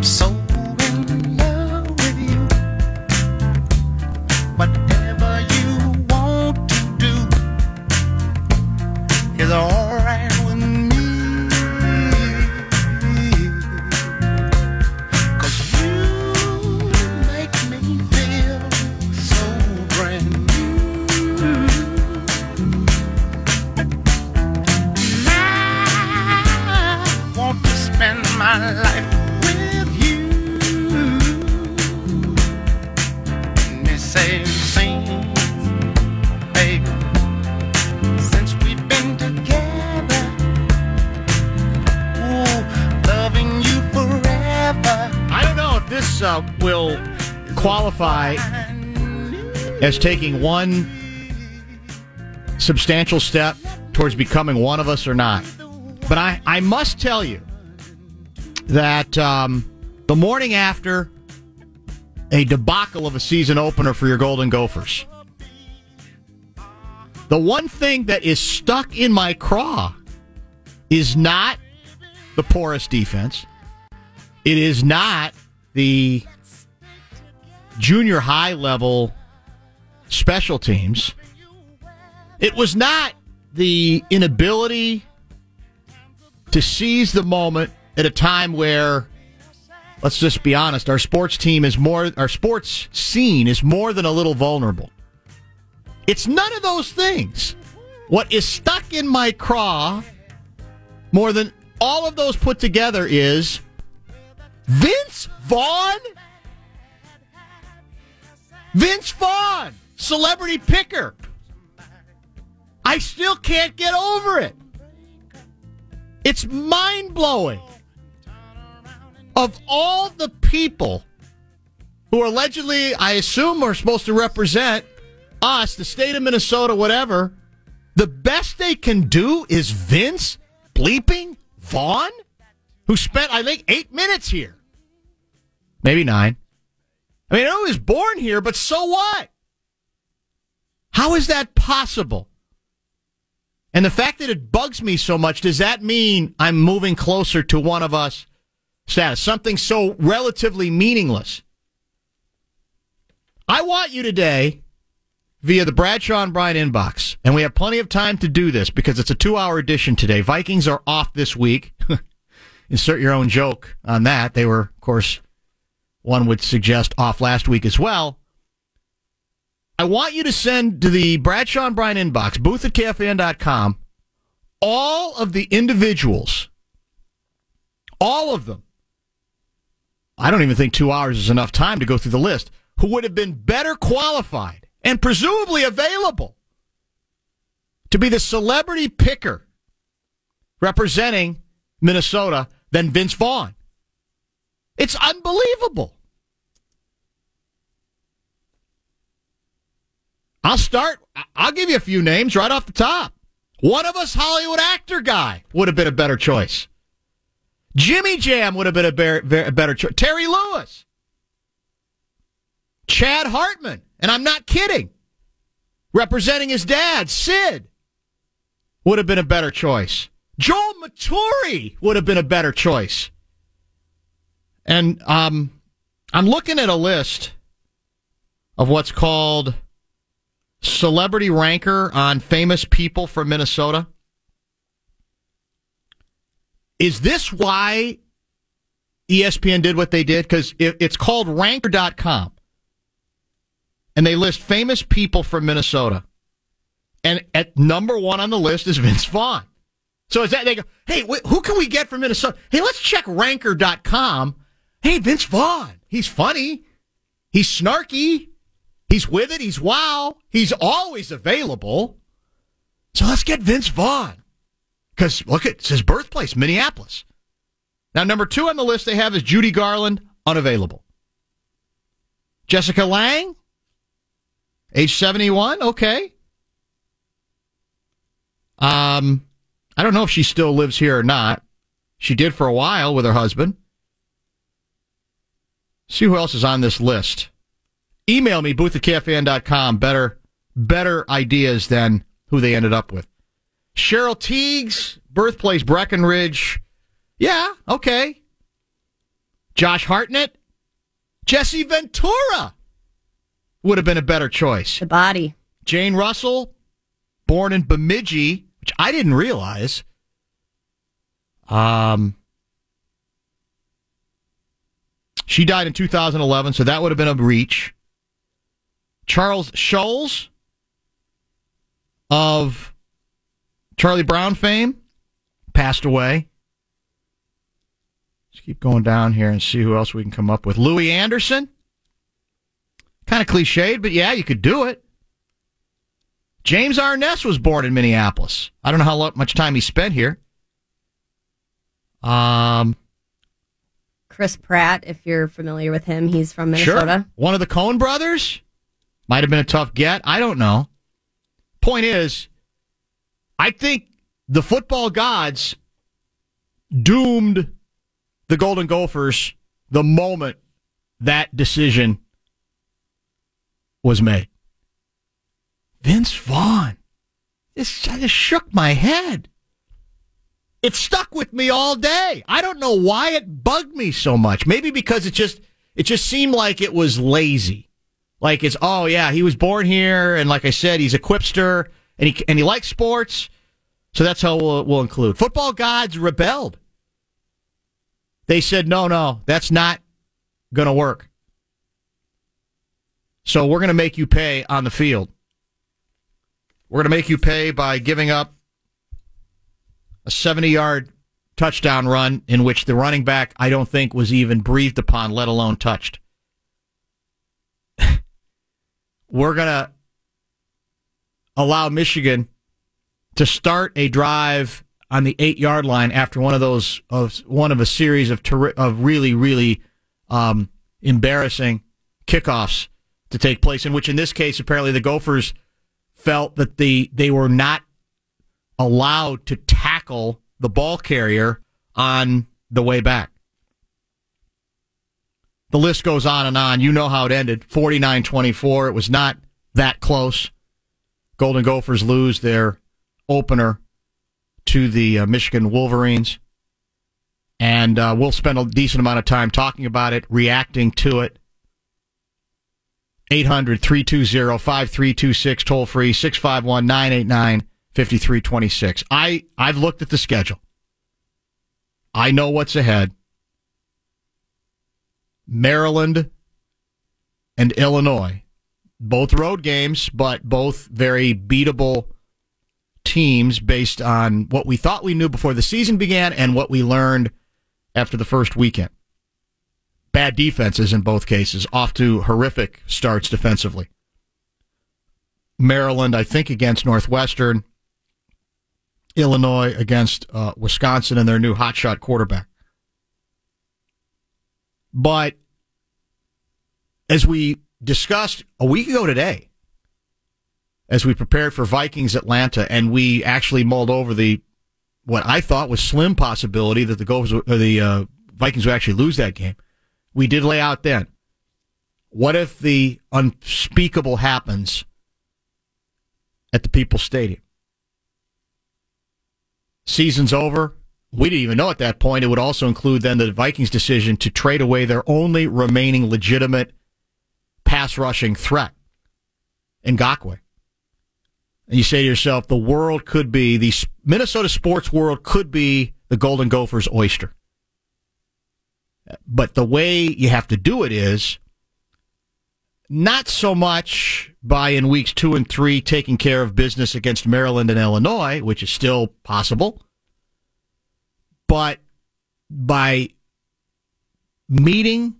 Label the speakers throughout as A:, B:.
A: I'm so in love with you. Whatever you want to do is alright
B: will qualify as taking one substantial step towards becoming one of us or not. But I, I must tell you that um, the morning after a debacle of a season opener for your Golden Gophers, the one thing that is stuck in my craw is not the porous defense. It is not the junior high level special teams. It was not the inability to seize the moment at a time where let's just be honest, our sports team is more our sports scene is more than a little vulnerable. It's none of those things. What is stuck in my craw more than all of those put together is Vince Vaughn? Vince Vaughn, celebrity picker. I still can't get over it. It's mind blowing. Of all the people who allegedly, I assume, are supposed to represent us, the state of Minnesota, whatever, the best they can do is Vince bleeping Vaughn, who spent, I think, eight minutes here. Maybe nine. I mean, oh, I was born here, but so what? How is that possible? And the fact that it bugs me so much, does that mean I'm moving closer to one of us status? Something so relatively meaningless. I want you today via the Bradshaw and Bryan inbox, and we have plenty of time to do this because it's a two hour edition today. Vikings are off this week. Insert your own joke on that. They were, of course, one would suggest off last week as well. I want you to send to the Bradshaw and Bryan inbox, booth at KFAN.com, all of the individuals, all of them. I don't even think two hours is enough time to go through the list, who would have been better qualified and presumably available to be the celebrity picker representing Minnesota than Vince Vaughn. It's unbelievable. I'll start. I'll give you a few names right off the top. One of us Hollywood actor guy would have been a better choice. Jimmy Jam would have been a, a better choice. Terry Lewis. Chad Hartman. And I'm not kidding. Representing his dad, Sid, would have been a better choice. Joel Maturi would have been a better choice. And um, I'm looking at a list of what's called celebrity ranker on famous people from Minnesota. Is this why ESPN did what they did? Because it's called ranker.com. And they list famous people from Minnesota. And at number one on the list is Vince Vaughn. So is that they go, hey, wh- who can we get from Minnesota? Hey, let's check ranker.com. Hey, Vince Vaughn. He's funny. He's snarky. He's with it. He's wow. He's always available. So let's get Vince Vaughn. Because look, it's his birthplace, Minneapolis. Now, number two on the list they have is Judy Garland, unavailable. Jessica Lange, age 71, okay. Um, I don't know if she still lives here or not. She did for a while with her husband. See who else is on this list. Email me, booth at kfan.com. Better, better ideas than who they ended up with. Cheryl Tiegs, birthplace Breckenridge. Yeah, okay. Josh Hartnett. Jesse Ventura would have been a better choice.
C: The body.
B: Jane Russell, born in Bemidji, which I didn't realize. Um, she died in 2011, so that would have been a reach. Charles Schulz of Charlie Brown fame passed away. Let's keep going down here and see who else we can come up with. Louie Anderson. Kind of cliched, but yeah, you could do it. James Arness was born in Minneapolis. I don't know how much time he spent here. Um,
C: Chris Pratt, if you're familiar with him, he's from Minnesota.
B: Sure. One of the Coen brothers might have been a tough get. I don't know. Point is, I think the football gods doomed the Golden Gophers the moment that decision was made. Vince Vaughn. This I just shook my head. It stuck with me all day. I don't know why it bugged me so much. Maybe because it just it just seemed like it was lazy. Like it's oh yeah, he was born here, and like I said, he's a quipster, and he and he likes sports, so that's how we'll, we'll include. Football gods rebelled. They said no, no, that's not going to work. So we're going to make you pay on the field. We're going to make you pay by giving up a 70 yard touchdown run in which the running back, I don't think, was even breathed upon, let alone touched. We're going to allow Michigan to start a drive on the eight yard line after one of those of one of a series of terri- of really really um, embarrassing kickoffs to take place. In which, in this case, apparently the Gophers felt that the they were not allowed to tackle the ball carrier on the way back. The list goes on and on. You know how it ended 49 24. It was not that close. Golden Gophers lose their opener to the uh, Michigan Wolverines. And uh, we'll spend a decent amount of time talking about it, reacting to it. 800 320 5326, toll free, 651 989 5326. I've looked at the schedule. I know what's ahead. Maryland and Illinois. Both road games, but both very beatable teams based on what we thought we knew before the season began and what we learned after the first weekend. Bad defenses in both cases, off to horrific starts defensively. Maryland, I think, against Northwestern. Illinois against uh, Wisconsin and their new hotshot quarterback. But as we discussed a week ago today, as we prepared for Vikings Atlanta, and we actually mulled over the what I thought was slim possibility that the Gophers, or the uh, Vikings would actually lose that game. We did lay out then. What if the unspeakable happens at the People's Stadium? Season's over. We didn't even know at that point. It would also include then the Vikings' decision to trade away their only remaining legitimate pass rushing threat, Ngakoue. And you say to yourself, the world could be, the Minnesota sports world could be the Golden Gophers' oyster. But the way you have to do it is not so much by in weeks two and three taking care of business against Maryland and Illinois, which is still possible, but by meeting,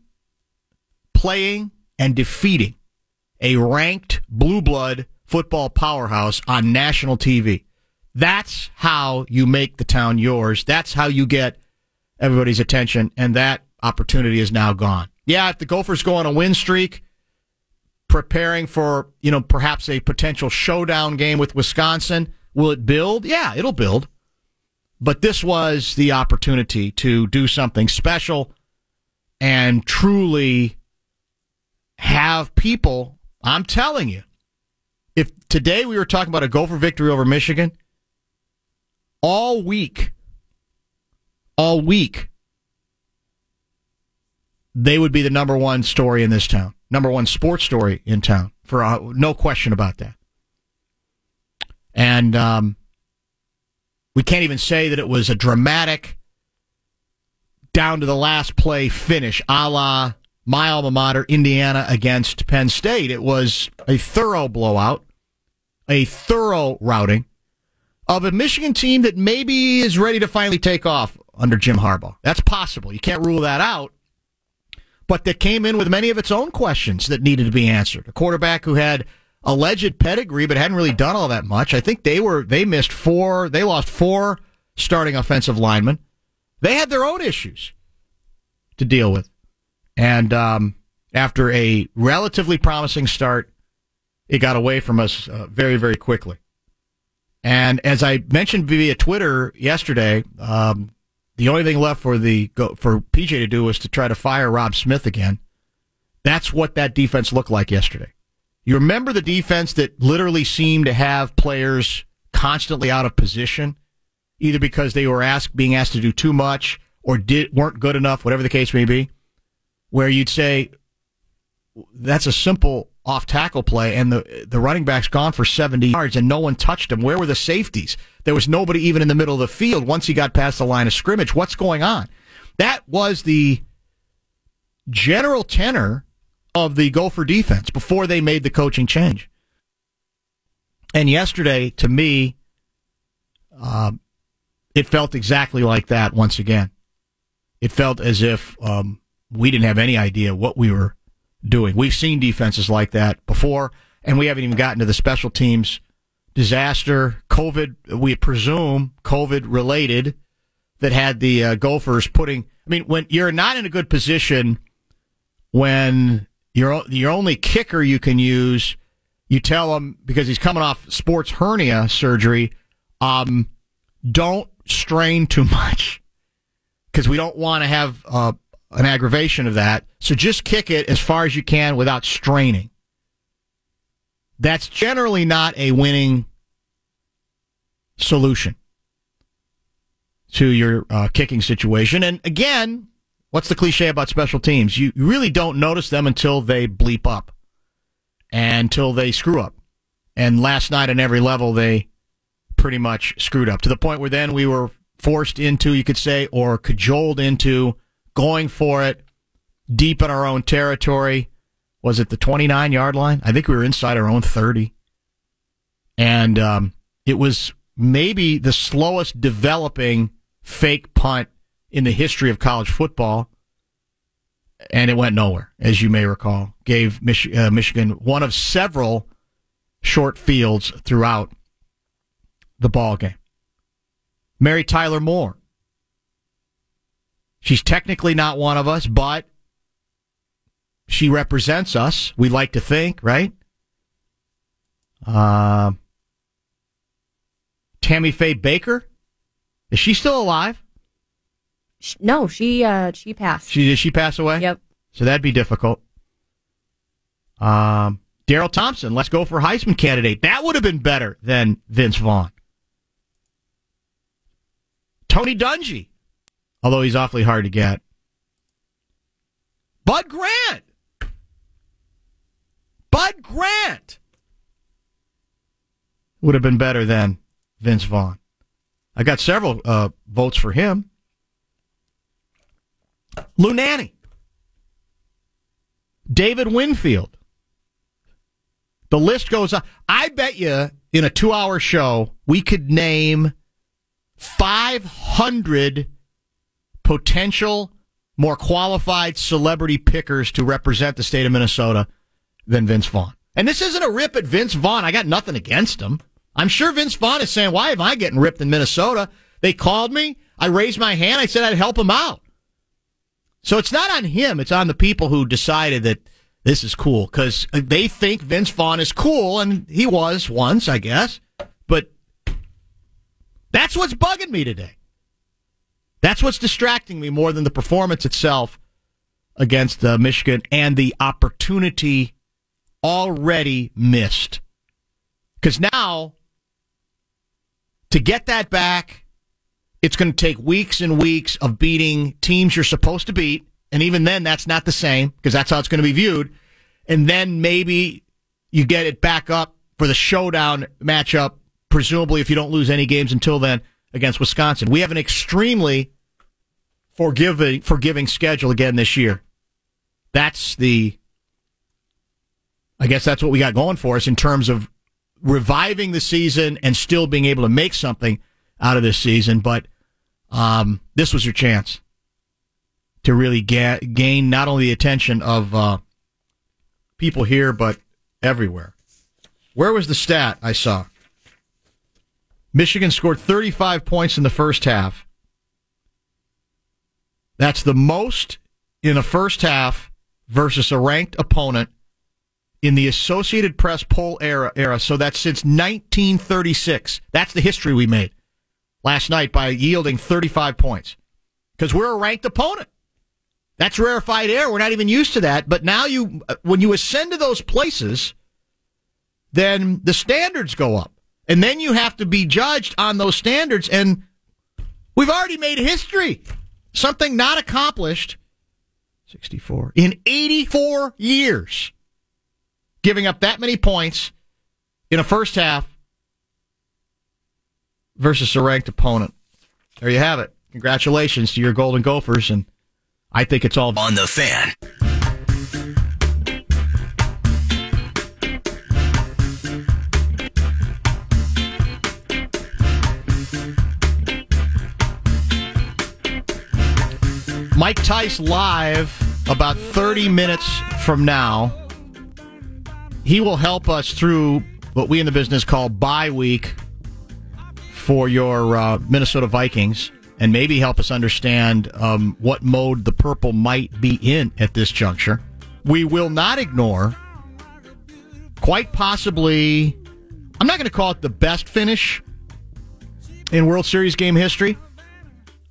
B: playing, and defeating a ranked blue blood football powerhouse on national TV. That's how you make the town yours. That's how you get everybody's attention, and that opportunity is now gone. Yeah, if the Gophers go on a win streak, preparing for, you know, perhaps a potential showdown game with Wisconsin, will it build? Yeah, it'll build. But this was the opportunity to do something special and truly have people, I'm telling you, if today we were talking about a Gopher victory over Michigan, all week, all week, they would be the number one story in this town, number one sports story in town, for uh, no question about that. And um, we can't even say that it was a dramatic, down to the last play finish, a la my alma mater, Indiana, against Penn State. It was a thorough blowout, a thorough routing of a Michigan team that maybe is ready to finally take off under Jim Harbaugh. That's possible. You can't rule that out. But that came in with many of its own questions that needed to be answered. A quarterback who had alleged pedigree but hadn't really done all that much. I think they were they missed four, they lost four starting offensive linemen. They had their own issues to deal with. And um, after a relatively promising start, it got away from us uh, very, very quickly. And as I mentioned via Twitter yesterday, um, the only thing left for the for PJ to do was to try to fire Robb Smith again. That's what that defense looked like yesterday. You remember the defense that literally seemed to have players constantly out of position, either because they were asked being asked to do too much or did weren't good enough, whatever the case may be. Where you'd say that's a simple off tackle play, and the the running back's gone for 70 yards, and no one touched him. Where were the safeties? There was nobody even in the middle of the field once he got past the line of scrimmage. What's going on? That was the general tenor of the Gopher defense before they made the coaching change. And yesterday, to me, uh, it felt exactly like that once again. It felt as if um, we didn't have any idea what we were doing. We've seen defenses like that before, and we haven't even gotten to the special teams disaster, COVID, we presume COVID related, that had the uh, Gophers putting. I mean, when you're not in a good position, when your your only kicker you can use, you tell him because he's coming off sports hernia surgery, um, don't strain too much because we don't want to have uh, an aggravation of that. So just kick it as far as you can without straining. That's generally not a winning solution to your uh, kicking situation. And again, what's the cliche about special teams? You really don't notice them until they bleep up and until they screw up. And last night, on every level, they pretty much screwed up to the point where then we were forced into, you could say, or cajoled into going for it deep in our own territory. Was it the 29 yard line? I think we were inside our own 30. And um, it was maybe the slowest developing fake punt in the history of college football. And it went nowhere, as you may recall. Gave Mich- uh, Michigan one of several short fields throughout the ball game. Mary Tyler Moore She's technically not one of us, but she represents us. We like to think, right? Uh, Tammy Faye Bakker, is she still alive?
C: No, she uh, she passed.
B: She did she pass away?
C: Yep.
B: So that'd be difficult. Um, Darrell Thompson, let's go for Heisman candidate. That would have been better than Vince Vaughn. Tony Dungy, although he's awfully hard to get. Bud Grant. Bud Grant would have been better than Vince Vaughn. I got several uh, votes for him. Lou Nanne, David Winfield. The list goes on. I bet you in a two hour show, we could name 500 potential, more qualified celebrity pickers to represent the state of Minnesota than Vince Vaughn. And this isn't a rip at Vince Vaughn. I got nothing against him. I'm sure Vince Vaughn is saying, why am I getting ripped in Minnesota? They called me. I raised my hand. I said I'd help him out. So it's not on him. It's on the people who decided that this is cool because they think Vince Vaughn is cool, and he was once, I guess. But that's what's bugging me today. That's what's distracting me more than the performance itself against uh, Michigan and the opportunity already missed. Because now, to get that back, it's going to take weeks and weeks of beating teams you're supposed to beat. And even then, that's not the same because that's how it's going to be viewed. And then maybe you get it back up for the showdown matchup, presumably if you don't lose any games until then against Wisconsin. We have an extremely forgiving, forgiving schedule again this year. That's the, I guess that's what we got going for us in terms of reviving the season and still being able to make something out of this season. But um, this was your chance to really ga- gain not only the attention of uh, people here, but everywhere. Where was the stat I saw? Michigan scored 35 points in the first half. That's the most in a first half versus a ranked opponent in the Associated Press poll era era. So that's since 1936. That's the history we made last night by yielding 35 points because we're a ranked opponent. That's rarefied air. We're not even used to that. But now you, uh, when you ascend to those places, then the standards go up. And then you have to be judged on those standards. And we've already made history. Something not accomplished 64 in 84 years. Giving up that many points in a first half versus a ranked opponent. There you have it. Congratulations to your Golden Gophers and I think it's all
D: on the fan.
B: Mike Tice live about 30 minutes from now. He will help us through what we in the business call bye week for your uh, Minnesota Vikings and maybe help us understand um, what mode the purple might be in at this juncture. We will not ignore, quite possibly, I'm not going to call it the best finish in World Series game history,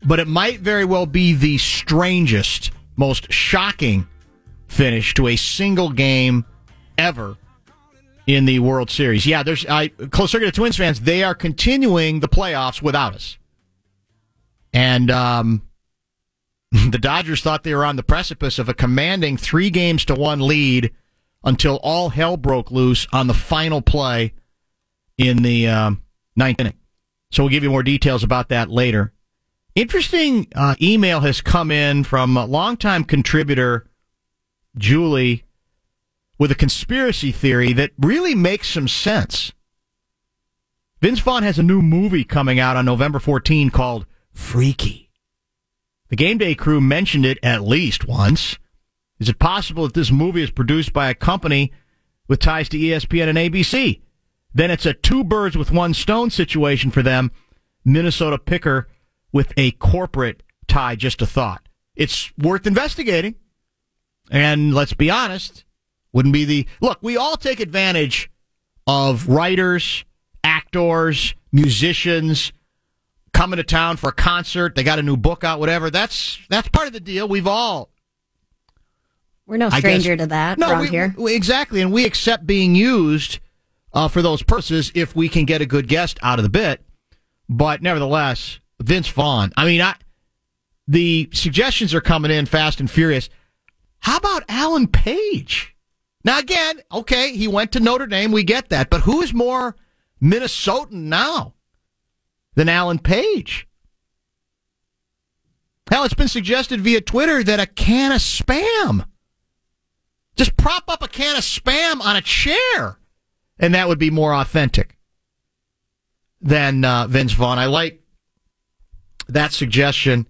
B: but it might very well be the strangest, most shocking finish to a single game ever in the World Series. Yeah, there's I close circuit of Twins fans. They are continuing the playoffs without us. And um, the Dodgers thought they were on the precipice of a commanding three games to one lead until all hell broke loose on the final play in the um, ninth inning. So we'll give you more details about that later. Interesting uh, email has come in from a longtime contributor, Julie, with a conspiracy theory that really makes some sense. Vince Vaughn has a new movie coming out on November 14 called freaky. The game day crew mentioned it at least once. Is it possible that this movie is produced by a company with ties to ESPN and ABC? Then it's a two birds with one stone situation for them. Minnesota picker with a corporate tie, just a thought. It's worth investigating. And let's be honest, wouldn't be the look, we all take advantage of writers, actors, musicians, coming to town for a concert. They got a new book out, whatever. That's that's part of the deal. We've all
C: we're no stranger to that no, around
B: we,
C: here.
B: We, exactly, and we accept being used uh, for those purposes if we can get a good guest out of the bit. But nevertheless, Vince Vaughn. I mean, I, the suggestions are coming in fast and furious. How about Alan Page? Now, again, okay, he went to Notre Dame. We get that. But who is more Minnesotan now? than Alan Page. Hell, it's been suggested via Twitter that a can of spam. Just prop up a can of spam on a chair, and that would be more authentic than uh, Vince Vaughn. I like that suggestion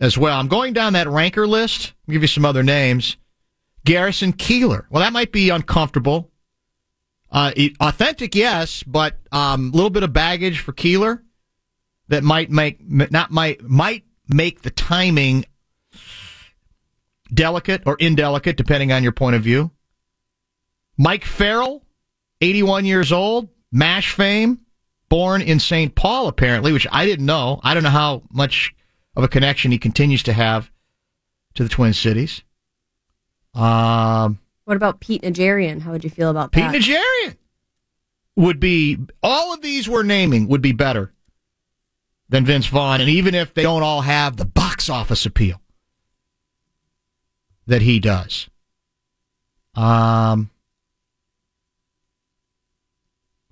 B: as well. I'm going down that ranker list. I'll give you some other names. Garrison Keillor. Well, that might be uncomfortable. Uh, authentic, yes, but a um, little bit of baggage for Keeler that might make not might might make the timing delicate or indelicate, depending on your point of view. Mike Farrell, 81 years old, MASH fame, born in St. Paul, apparently, which I didn't know. I don't know how much of a connection he continues to have to the Twin Cities. Um,
C: what about Pete Najarian? How would you feel about
B: Pete
C: that?
B: Pete Najarian would be, all of these we're naming would be better than Vince Vaughn. And even if they don't all have the box office appeal that he does. Um,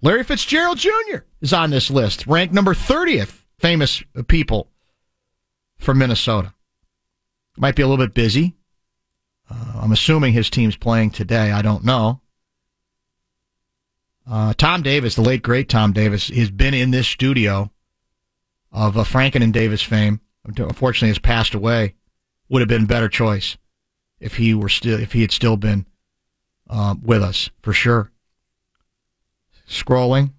B: Larry Fitzgerald Jr. is on this list, ranked number 30th famous people from Minnesota. Might be a little bit busy. Uh, I'm assuming his team's playing today. I don't know. Uh, Tom Davis, the late great Tom Davis, has been in this studio of uh, Franken and Davis fame. Unfortunately, has passed away. Would have been a better choice if he were still if he had still been uh, with us for sure. Scrolling,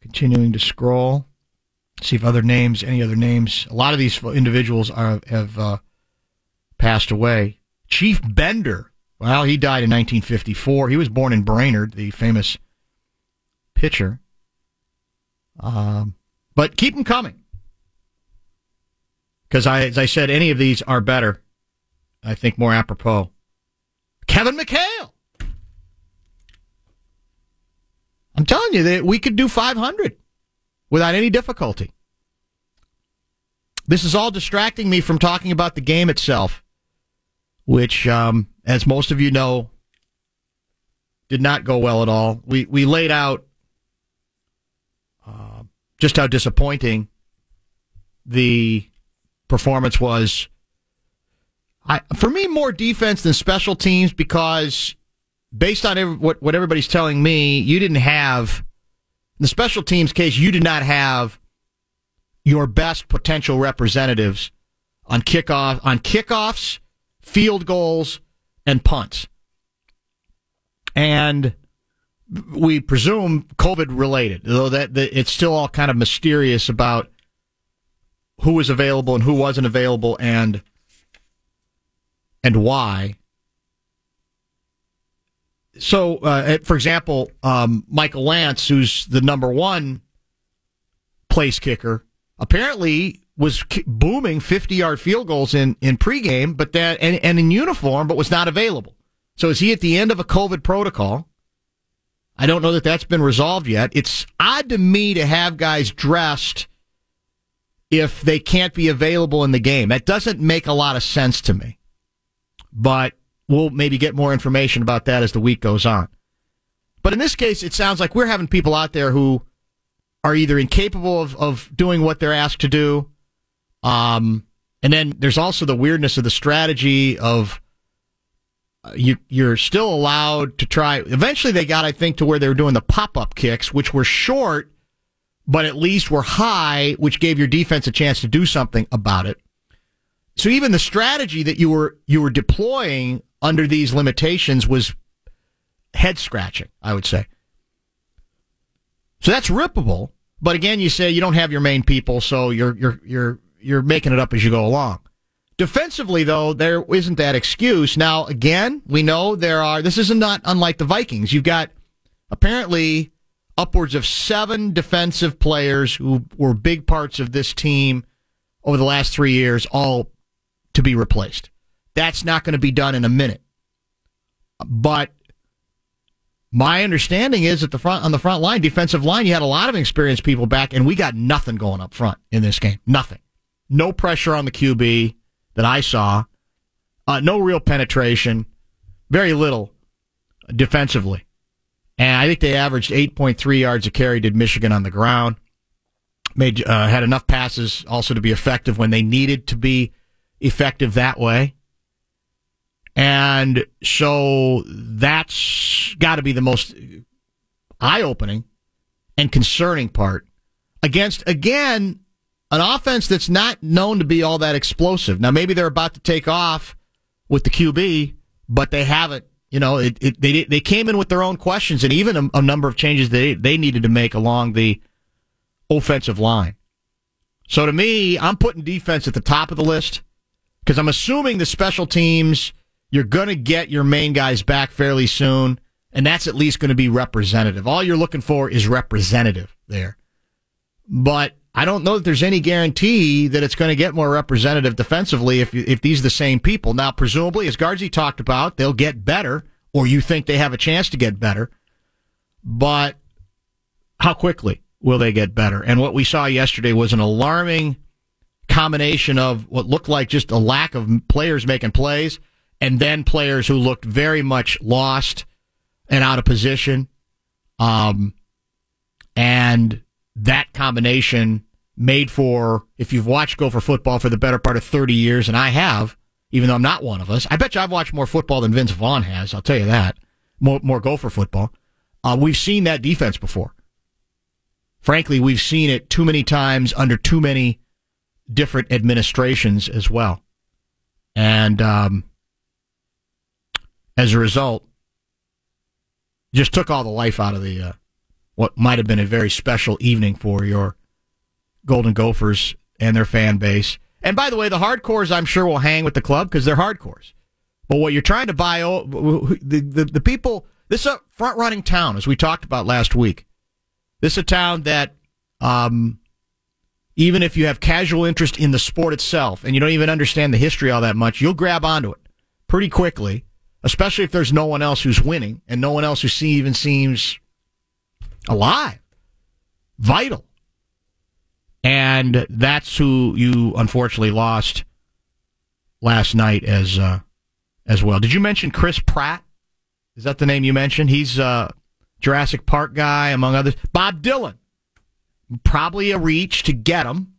B: continuing to scroll, see if other names, any other names. A lot of these individuals are have uh, passed away. Chief Bender, well, he died in 1954. He was born in Brainerd, the famous pitcher. Um, but keep them coming. Because I, as I said, any of these are better. I think more apropos. Kevin McHale. I'm telling you that we could do 500 without any difficulty. This is all distracting me from talking about the game itself, which, um, as most of you know, did not go well at all. We we laid out just how disappointing the performance was. I, for me, more defense than special teams because based on every, what, what everybody's telling me, you didn't have, the special teams case, you did not have your best potential representatives on kickoff, on kickoffs, field goals, and punts. And we presume COVID related, though that, that it's still all kind of mysterious about who was available and who wasn't available and and why. So, uh, for example, um, Michael Lantz, who's the number one place kicker, apparently was booming 50 yard field goals in, in pregame, but that, and, and in uniform, but was not available. So is he at the end of a COVID protocol? I don't know that that's been resolved yet. It's odd to me to have guys dressed if they can't be available in the game. That doesn't make a lot of sense to me. But we'll maybe get more information about that as the week goes on. But in this case, it sounds like we're having people out there who are either incapable of, of doing what they're asked to do. Um, and then there's also the weirdness of the strategy of you you're still allowed to try. Eventually, they got I think to where they were doing the pop up kicks, which were short, but at least were high, which gave your defense a chance to do something about it. So even the strategy that you were you were deploying under these limitations was head scratching. I would say. So that's rippable. But again, you say you don't have your main people, so you're you're you're you're making it up as you go along. Defensively, though, there isn't that excuse. Now, again, we know there are, this is not unlike the Vikings. You've got apparently upwards of seven defensive players who were big parts of this team over the last three years, all to be replaced. That's not going to be done in a minute. But my understanding is that the front on the front line, defensive line, you had a lot of experienced people back, and we got nothing going up front in this game. Nothing. No pressure on the QB that I saw. Uh, no real penetration, very little defensively. And I think they averaged 8.3 yards a carry, did Michigan on the ground. made uh, had enough passes also to be effective when they needed to be effective that way. And so that's got to be the most eye opening and concerning part against, again, an offense that's not known to be all that explosive. Now, maybe they're about to take off with the QB, but they haven't. You know, it, it, they they came in with their own questions and even a, a number of changes they they needed to make along the offensive line. So to me, I'm putting defense at the top of the list because I'm assuming the special teams you're going to get your main guys back fairly soon, and that's at least going to be representative. All you're looking for is representative there. But I don't know that there's any guarantee that it's going to get more representative defensively if if these are the same people. Now, presumably, as Garzi talked about, they'll get better, or you think they have a chance to get better. But how quickly will they get better? And what we saw yesterday was an alarming combination of what looked like just a lack of players making plays, and then players who looked very much lost and out of position. Um, and that combination made for, if you've watched Gopher football for the better part of 30 years, and I have, even though I'm not one of us, I bet you I've watched more football than Vince Vaughn has. I'll tell you that. More, more Gopher football. Uh, we've seen that defense before. Frankly, we've seen it too many times under too many different administrations as well. And um, as a result, just took all the life out of the uh, what might have been a very special evening for your Golden Gophers and their fan base. And by the way, the hardcores I'm sure will hang with the club because they're hardcores. But what you're trying to buy, the, the, the people, this is a front running town, as we talked about last week. This is a town that, um, even if you have casual interest in the sport itself and you don't even understand the history all that much, you'll grab onto it pretty quickly, especially if there's no one else who's winning and no one else who see, even seems alive, vital. And that's who you unfortunately lost last night as uh, as well. Did you mention Chris Pratt? Is that the name you mentioned? He's a Jurassic Park guy, among others. Bob Dylan. Probably a reach to get him.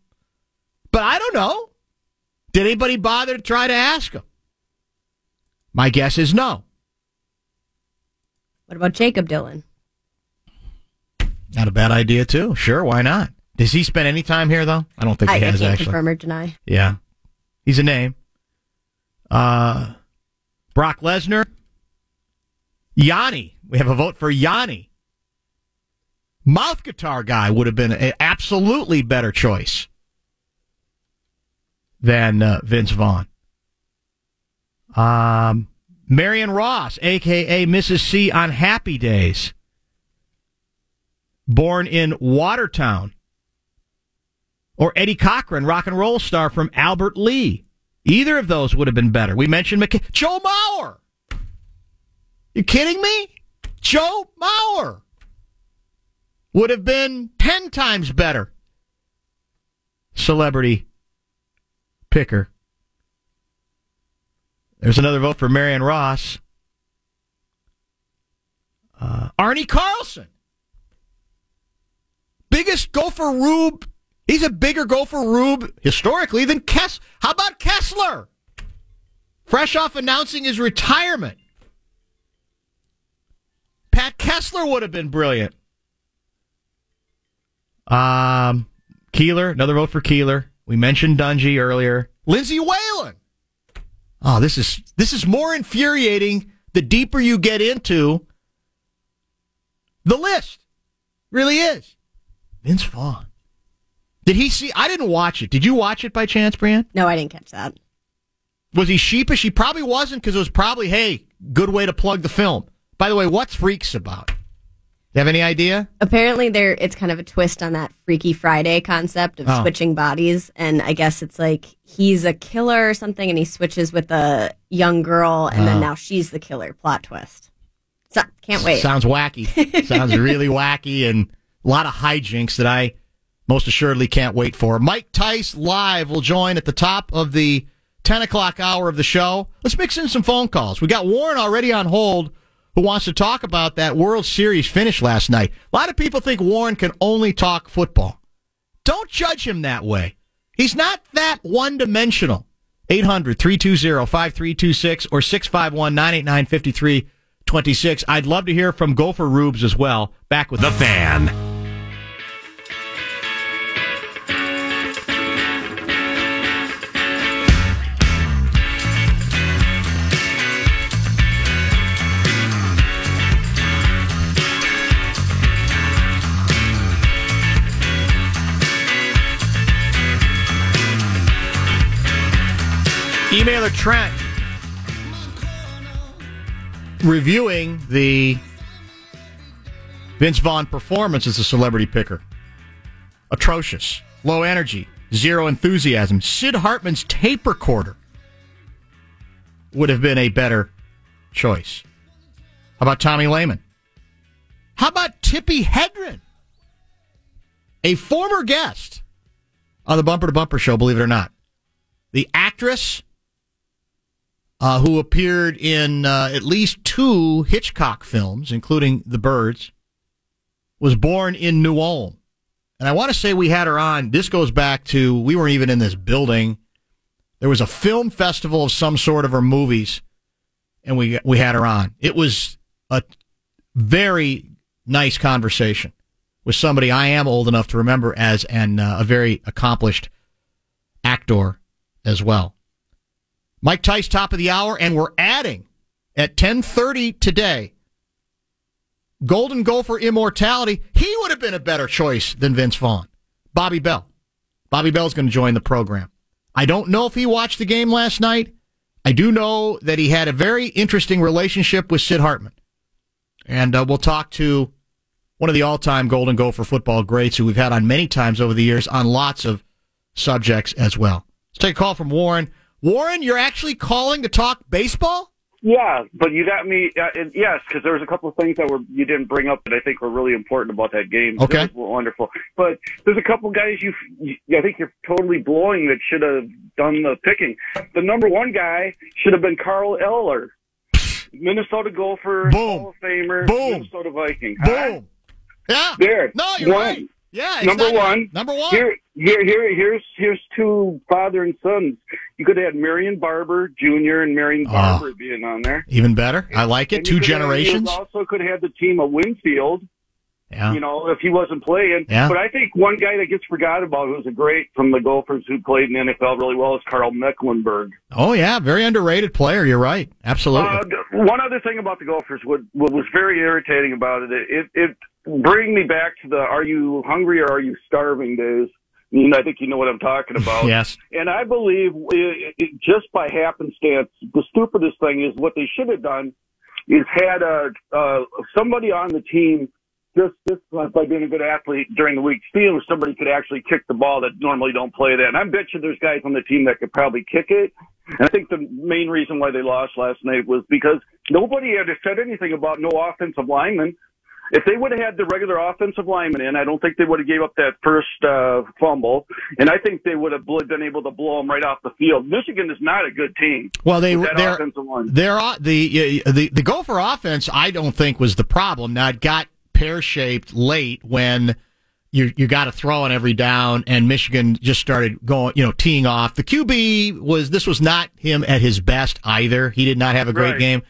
B: But I don't know. Did anybody bother to try to ask him? My guess is no.
C: What about Jakob Dylan?
B: Not a bad idea, too. Sure, why not? Does he spend any time here, though? I don't think he has,
C: I
B: actually.
C: confirm or deny.
B: Yeah. He's a name. Uh, Brock Lesnar. Yanni. We have a vote for Yanni. Mouth guitar guy would have been an absolutely better choice than uh, Vince Vaughn. Um, Marion Ross, aka Mrs. C on Happy Days. Born in Watertown. Or Eddie Cochran, rock and roll star from Albert Lea. Either of those would have been better. We mentioned McK- Joe Mauer. You kidding me? Joe Mauer would have been 10 times better. Celebrity picker. There's another vote for Marion Ross. Uh, Arne Carlson. Biggest Gopher Rube. He's a bigger Gopher Rube historically than Kess. How about Kessler? Fresh off announcing his retirement. Pat Kessler would have been brilliant. Um, Keillor, another vote for Keillor. We mentioned Dungy earlier. Lindsay Whalen. Oh, this is this is more infuriating the deeper you get into the list. Really is. Vince Vaughn. Did he see? I didn't watch it. Did you watch it by chance, Brian?
C: No, I didn't catch that.
B: Was he sheepish? He probably wasn't because it was probably, hey, good way to plug the film. By the way, what's Freaks about? You have any idea?
C: Apparently, there it's kind of a twist on that Freaky Friday concept of
B: Oh.
C: switching bodies, and I guess it's like he's a killer or something, and he switches with a young girl, and
B: Oh.
C: then now she's the killer. Plot twist. So, can't wait.
B: Sounds wacky. Sounds really wacky and a lot of hijinks that I most assuredly can't wait for. Mike Tice live will join at the top of the 10 o'clock hour of the show. Let's mix in some phone calls. We got Warren already on hold who wants to talk about that World Series finish last night. A lot of people think Warren can only talk football. Don't judge him that way. He's not that one dimensional. 800 320 5326 or 651 989 5326. I'd love to hear from Gopher Rubes as well. Back with
D: The Fan.
B: Emailer Trent reviewing the Vince Vaughn performance as a celebrity picker. Atrocious. Low energy. Zero enthusiasm. Sid Hartman's tape recorder would have been a better choice. How about Tommy Lehman? How about Tippi Hedren? A former guest on the Bumper to Bumper show, believe it or not. The actress uh, who appeared in uh, at least two Hitchcock films, including The Birds, was born in New Ulm. And I want to say we had her on. This goes back to, we weren't even in this building. There was a film festival of some sort of her movies, and we, we had her on. It was a very nice conversation with somebody I am old enough to remember as an, uh, a very accomplished actor as well. Mike Tice, top of the hour, and we're adding at 1030 today. Golden Gopher Immortality. He would have been a better choice than Vince Vaughn. Bobby Bell. Bobby Bell's going to join the program. I don't know if he watched the game last night. I do know that he had a very interesting relationship with Sid Hartman. And uh, we'll talk to one of the all time Golden Gopher football greats who we've had on many times over the years on lots of subjects as well. Let's take a call from Warren. Warren, you're actually calling to talk baseball?
E: Yeah, but you got me. Uh, and yes, because there was a couple of things that were you didn't bring up that I think were really important about that game.
B: Okay.
E: Was wonderful. But there's a couple guys you, you I think you're totally blowing that should have done the picking. The number one guy should have been Carl Eller, Minnesota Gopher,
B: Boom.
E: Hall of Famer,
B: Boom.
E: Minnesota Viking.
B: Boom. Yeah.
E: There.
B: No, you're
E: One.
B: right. Yeah.
E: Number one.
B: Number one.
E: Here, here, here, here's here's two father and sons. You could have had Marion Barber Jr. and Marion
B: Ah.
E: Barber being on there.
B: Even better. I like it.
E: And
B: Two
E: could have-
B: generations.
E: Also could have the team of Winfield,
B: Yeah.
E: you know, if he wasn't playing.
B: Yeah.
E: But I think one guy that gets forgot about who's a great from the Gophers who played in the NFL really well is Karl Mecklenburg.
B: Oh yeah, very underrated player. You're right. Absolutely.
E: Uh, one other thing about the Gophers, what, what was very irritating about it, it, it bring me back to the "Are you hungry or are you starving?" days. I think you know what I'm talking about.
B: yes.
E: And I believe it, it, just by happenstance, the stupidest thing is what they should have done is had a, uh, somebody on the team just just by being a good athlete during the week, seeing somebody could actually kick the ball that normally don't play that. And I bet you there's guys on the team that could probably kick it. And I think the main reason why they lost last night was because nobody had said anything about no offensive linemen. If they would have had the regular offensive lineman in, I don't think they would have gave up that first uh, fumble, and I think they would have been able to blow them right off the field. Michigan is not a good team.
B: Well, they they're
E: offensive line.
B: they're the the the Gopher offense. I don't think was the problem. Now it got pear shaped late when you you got to throw on every down, and Michigan just started going, you know, teeing off. The QB was this was not him at his best either. He did not have a great
E: Right.
B: game,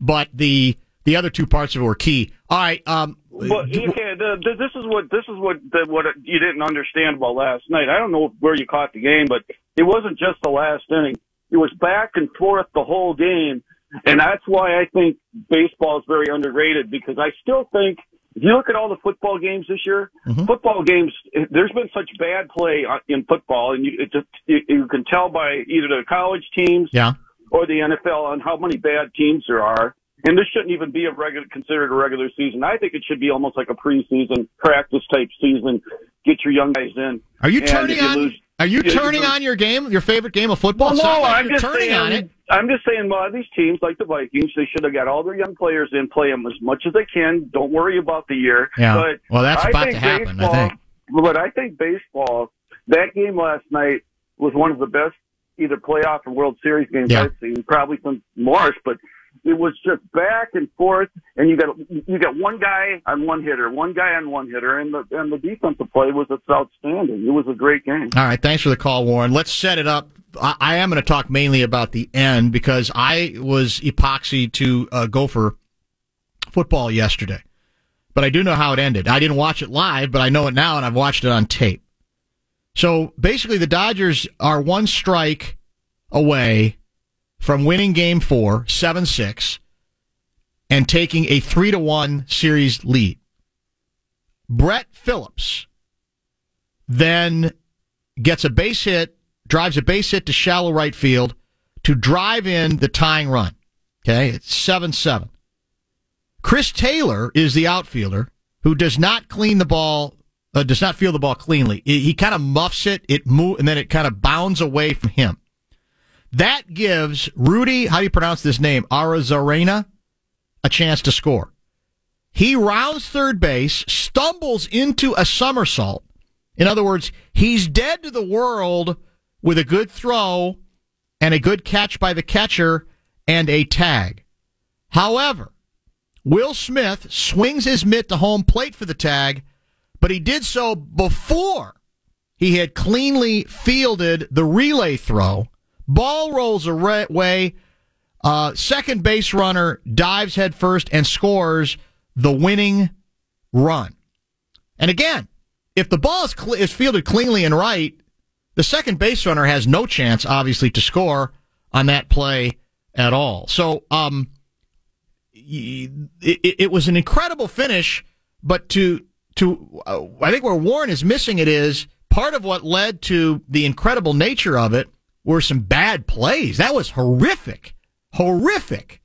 B: but the the other two parts of it were key. All right, um,
E: But okay, the, the, this is what this is what the, what you didn't understand about last night. I don't know where you caught the game, but it wasn't just the last inning. It was back and forth the whole game, and that's why I think baseball is very underrated because I still think if you look at all the football games this year,
B: Mm-hmm.
E: football games, there's been such bad play in football, and you it just you, you can tell by either the college teams
B: yeah.
E: or the NFL on how many bad teams there are. And this shouldn't even be a regular, considered a regular season. I think it should be almost like a preseason practice type season. Get your young guys in.
B: Are you turning
E: you
B: on?
E: lose-
B: are you turning
E: lose-
B: on your game, your favorite game of football?
E: Well, no,
B: like
E: I'm just
B: turning
E: saying.
B: on it.
E: I'm just saying. Well, these teams like the Vikings, they should have got all their young players in, play them as much as they can. Don't worry about the year.
B: Yeah.
E: But
B: Well, that's
E: I
B: about to happen, I
E: baseball-
B: think.
E: But I think baseball, that game last night was one of the best either playoff or World Series games
B: Yeah.
E: I've seen, probably since Morris. But it was just back and forth, and you got you got one guy on one hitter, one guy on one hitter, and the and the defensive play was outstanding. It was a great game.
B: All right, thanks for the call, Warren. Let's set it up. I, I am going to talk mainly about the end because I was epoxy to uh, Gopher football yesterday, but I do know how it ended. I didn't watch it live, but I know it now, and I've watched it on tape. So basically, the Dodgers are one strike away from winning game four, 7 6, and taking a 3 to 1 series lead. Brett Phillips then gets a base hit, drives a base hit to shallow right field to drive in the tying run. Okay, it's 7 7. Chris Taylor is the outfielder who does not clean the ball, uh, does not feel the ball cleanly. He, he kind of muffs it, it move, and then it kind of bounds away from him. That gives Rudy, how do you pronounce this name? Arozarena, a chance to score. He rounds third base, stumbles into a somersault. In other words, he's dead to the world with a good throw and a good catch by the catcher and a tag. However, Will Smith swings his mitt to home plate for the tag, but he did so before he had cleanly fielded the relay throw Ball rolls away. Uh, second base runner dives headfirst and scores the winning run. And again, if the ball is, cl- is fielded cleanly and right, the second base runner has no chance, obviously, to score on that play at all. So, um, it, it was an incredible finish, but to to uh, I think where Warren is missing it is part of what led to the incredible nature of it were some bad plays. That was horrific, horrific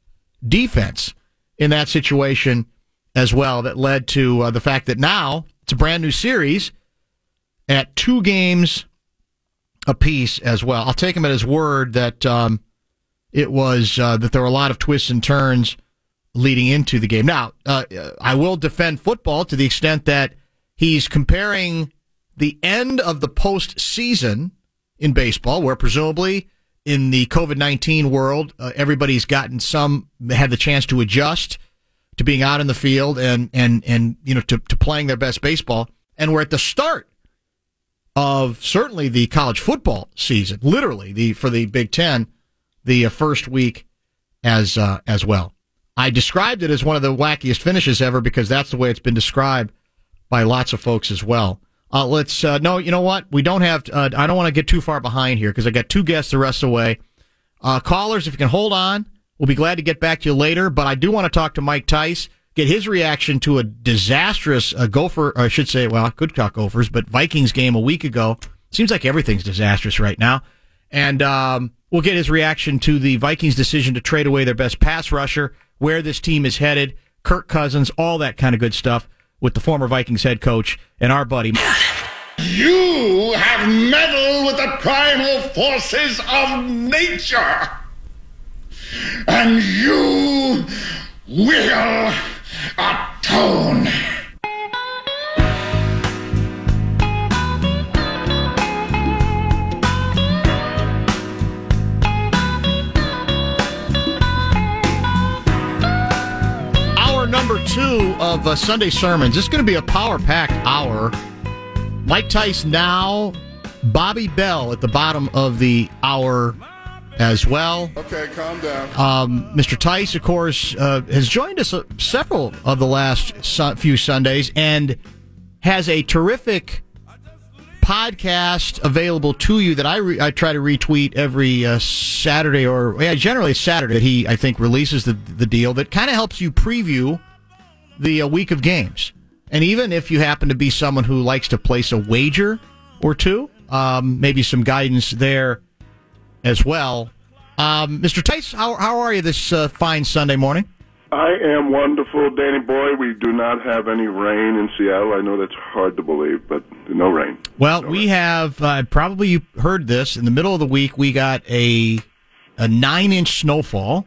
B: defense in that situation as well. That led to uh, the fact that now it's a brand new series at two games apiece as well. I'll take him at his word that um, it was uh, that there were a lot of twists and turns leading into the game. Now, uh, I will defend football to the extent that he's comparing the end of the postseason in baseball, where presumably in the COVID 19 world, uh, everybody's gotten some, had the chance to adjust to being out in the field and, and, and, you know, to, to playing their best baseball. And we're at the start of certainly the college football season, literally the, for the Big Ten, the uh, first week as, uh, as well. I described it as one of the wackiest finishes ever because that's the way it's been described by lots of folks as well. Uh, let's uh, no, you know what? We don't have. Uh, I don't want to get too far behind here because I got two guests the rest of the way. Uh, callers, if you can hold on, we'll be glad to get back to you later. But I do want to talk to Mike Tice, get his reaction to a disastrous uh, Gopher. I should say, well, could talk Gophers, but Vikings game a week ago. Seems like everything's disastrous right now, and um, we'll get his reaction to the Vikings' decision to trade away their best pass rusher, where this team is headed, Kirk Cousins, all that kind of good stuff with the former Vikings head coach and our buddy.
D: You have meddled with the primal forces of nature. And you will atone.
B: Two of uh, Sunday sermons. It's going to be a power packed hour. Mike Tice now, Bobby Bell at the bottom of the hour as well.
D: Okay, calm down.
B: Um, Mr. Tice, of course, uh, has joined us uh, several of the last su- few Sundays and has a terrific podcast available to you that I, re- I try to retweet every uh, Saturday or yeah, generally Saturday. that He I think releases the the deal that kind of helps you preview the uh, week of games. And even if you happen to be someone who likes to place a wager or two, um, maybe some guidance there as well. Um, Mr. Tice, how, how are you this uh, fine Sunday morning?
F: I am wonderful, Danny Boy. We do not have any rain in Seattle. I know that's hard to believe, but no rain.
B: Well,
F: no
B: we
F: rain.
B: have uh, probably you heard this in the middle of the week. We got a a nine inch snowfall,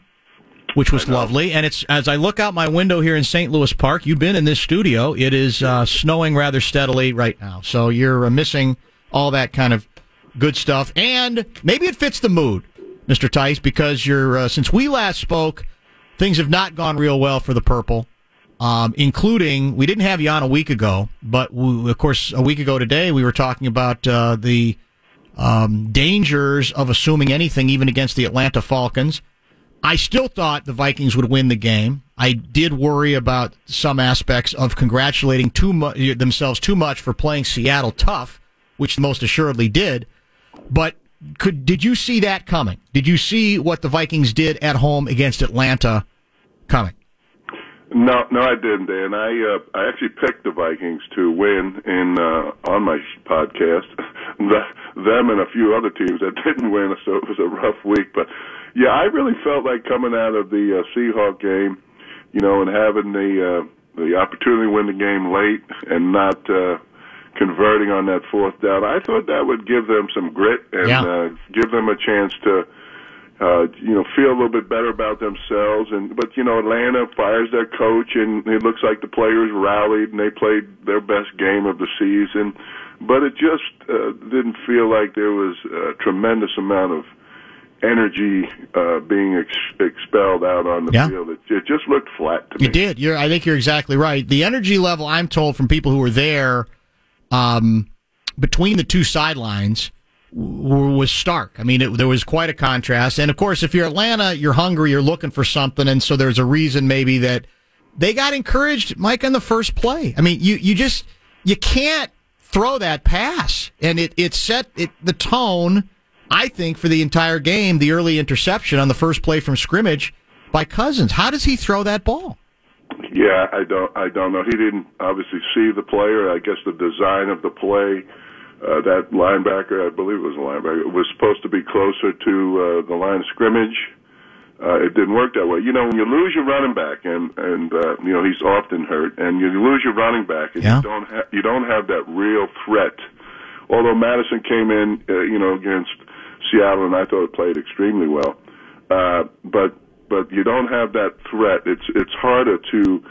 B: which was lovely. And it's as I look out my window here in St. Louis Park. You've been in this studio. It is uh, snowing rather steadily right now, so you're uh, missing all that kind of good stuff. And maybe it fits the mood, Mister Tice, because you're uh, since we last spoke things have not gone real well for the purple. Um, including, we didn't have you on a week ago, but we, of course, a week ago today, we were talking about uh, the um, dangers of assuming anything, even against the Atlanta Falcons. I still thought the Vikings would win the game. I did worry about some aspects of congratulating too mu- themselves too much for playing Seattle tough, which most assuredly did. But could did you see that coming? Did you see what the Vikings did at home against Atlanta coming?
F: No, no, I didn't, Dan. I uh, I actually picked the Vikings to win in uh, on my podcast. the, them and a few other teams that didn't win, so it was a rough week. But yeah, I really felt like coming out of the uh, Seahawk game, you know, and having the uh, the opportunity to win the game late and not uh, converting on that fourth down. I thought that would give them some grit and
B: Yeah.
F: uh, give them a chance to uh, you know, feel a little bit better about themselves. And but you know, Atlanta fires their coach, and it looks like the players rallied and they played their best game of the season. But it just uh, didn't feel like there was a tremendous amount of energy uh, being ex- expelled out on the
B: Yeah.
F: field. It, it just looked flat to me.
B: You did. You're. I think you're exactly right. The energy level, I'm told from people who were there, um, between the two sidelines, was stark. I mean, it, there was quite a contrast. And of course, if you're Atlanta, you're hungry, you're looking for something, and so there's a reason maybe that they got encouraged, Mike, on the first play. I mean, you you just you can't throw that pass, and it it set it the tone. I think for the entire game, the early interception on the first play from scrimmage by Cousins. How does he throw that ball?
F: Yeah, I don't. I don't know. He didn't obviously see the player. I guess the design of the play. Uh, that linebacker, I believe it was a linebacker, was supposed to be closer to uh, the line of scrimmage. Uh, it didn't work that way. You know, when you lose your running back, and and uh, you know he's often hurt, and you lose your running back, and
B: Yeah.
F: you don't ha- you don't have that real threat. Although Mattison came in, uh, you know, against Seattle, and I thought played extremely well, uh, but but you don't have that threat. It's it's harder to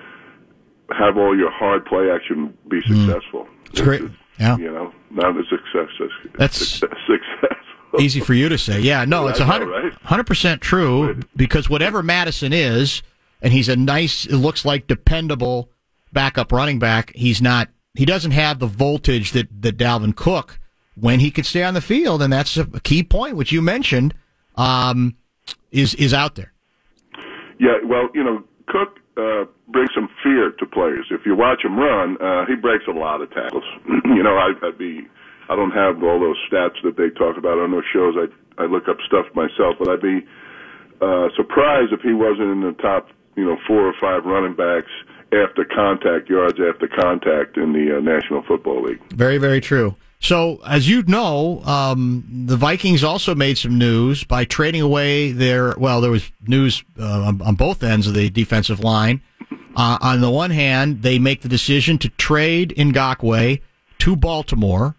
F: have all your hard play action be successful.
B: It's great. Yeah.
F: You know, not a success.
B: That's-
F: success, successful.
B: Easy for you to say. Yeah, no, it's
F: I
B: a
F: know, right?
B: hundred percent true because whatever Mattison is, and he's a nice, it looks like dependable backup running back. He's not. He doesn't have the voltage that that Dalvin Cook when he could stay on the field, and that's a key point which you mentioned. Um, is is out there.
F: Yeah, well, you know, Cook uh, brings some fear to players. If you watch him run, uh, he breaks a lot of tackles. you know, I, I'd be, I don't have all those stats that they talk about on those shows. I I look up stuff myself, but I'd be uh, surprised if he wasn't in the top, you know, four or five running backs after contact yards after contact in the uh, National Football League.
B: Very, very true. So, as you know, um, the Vikings also made some news by trading away their. Well, there was news uh, on, on both ends of the defensive line. Uh, on the one hand, they make the decision to trade Ngakoue to Baltimore,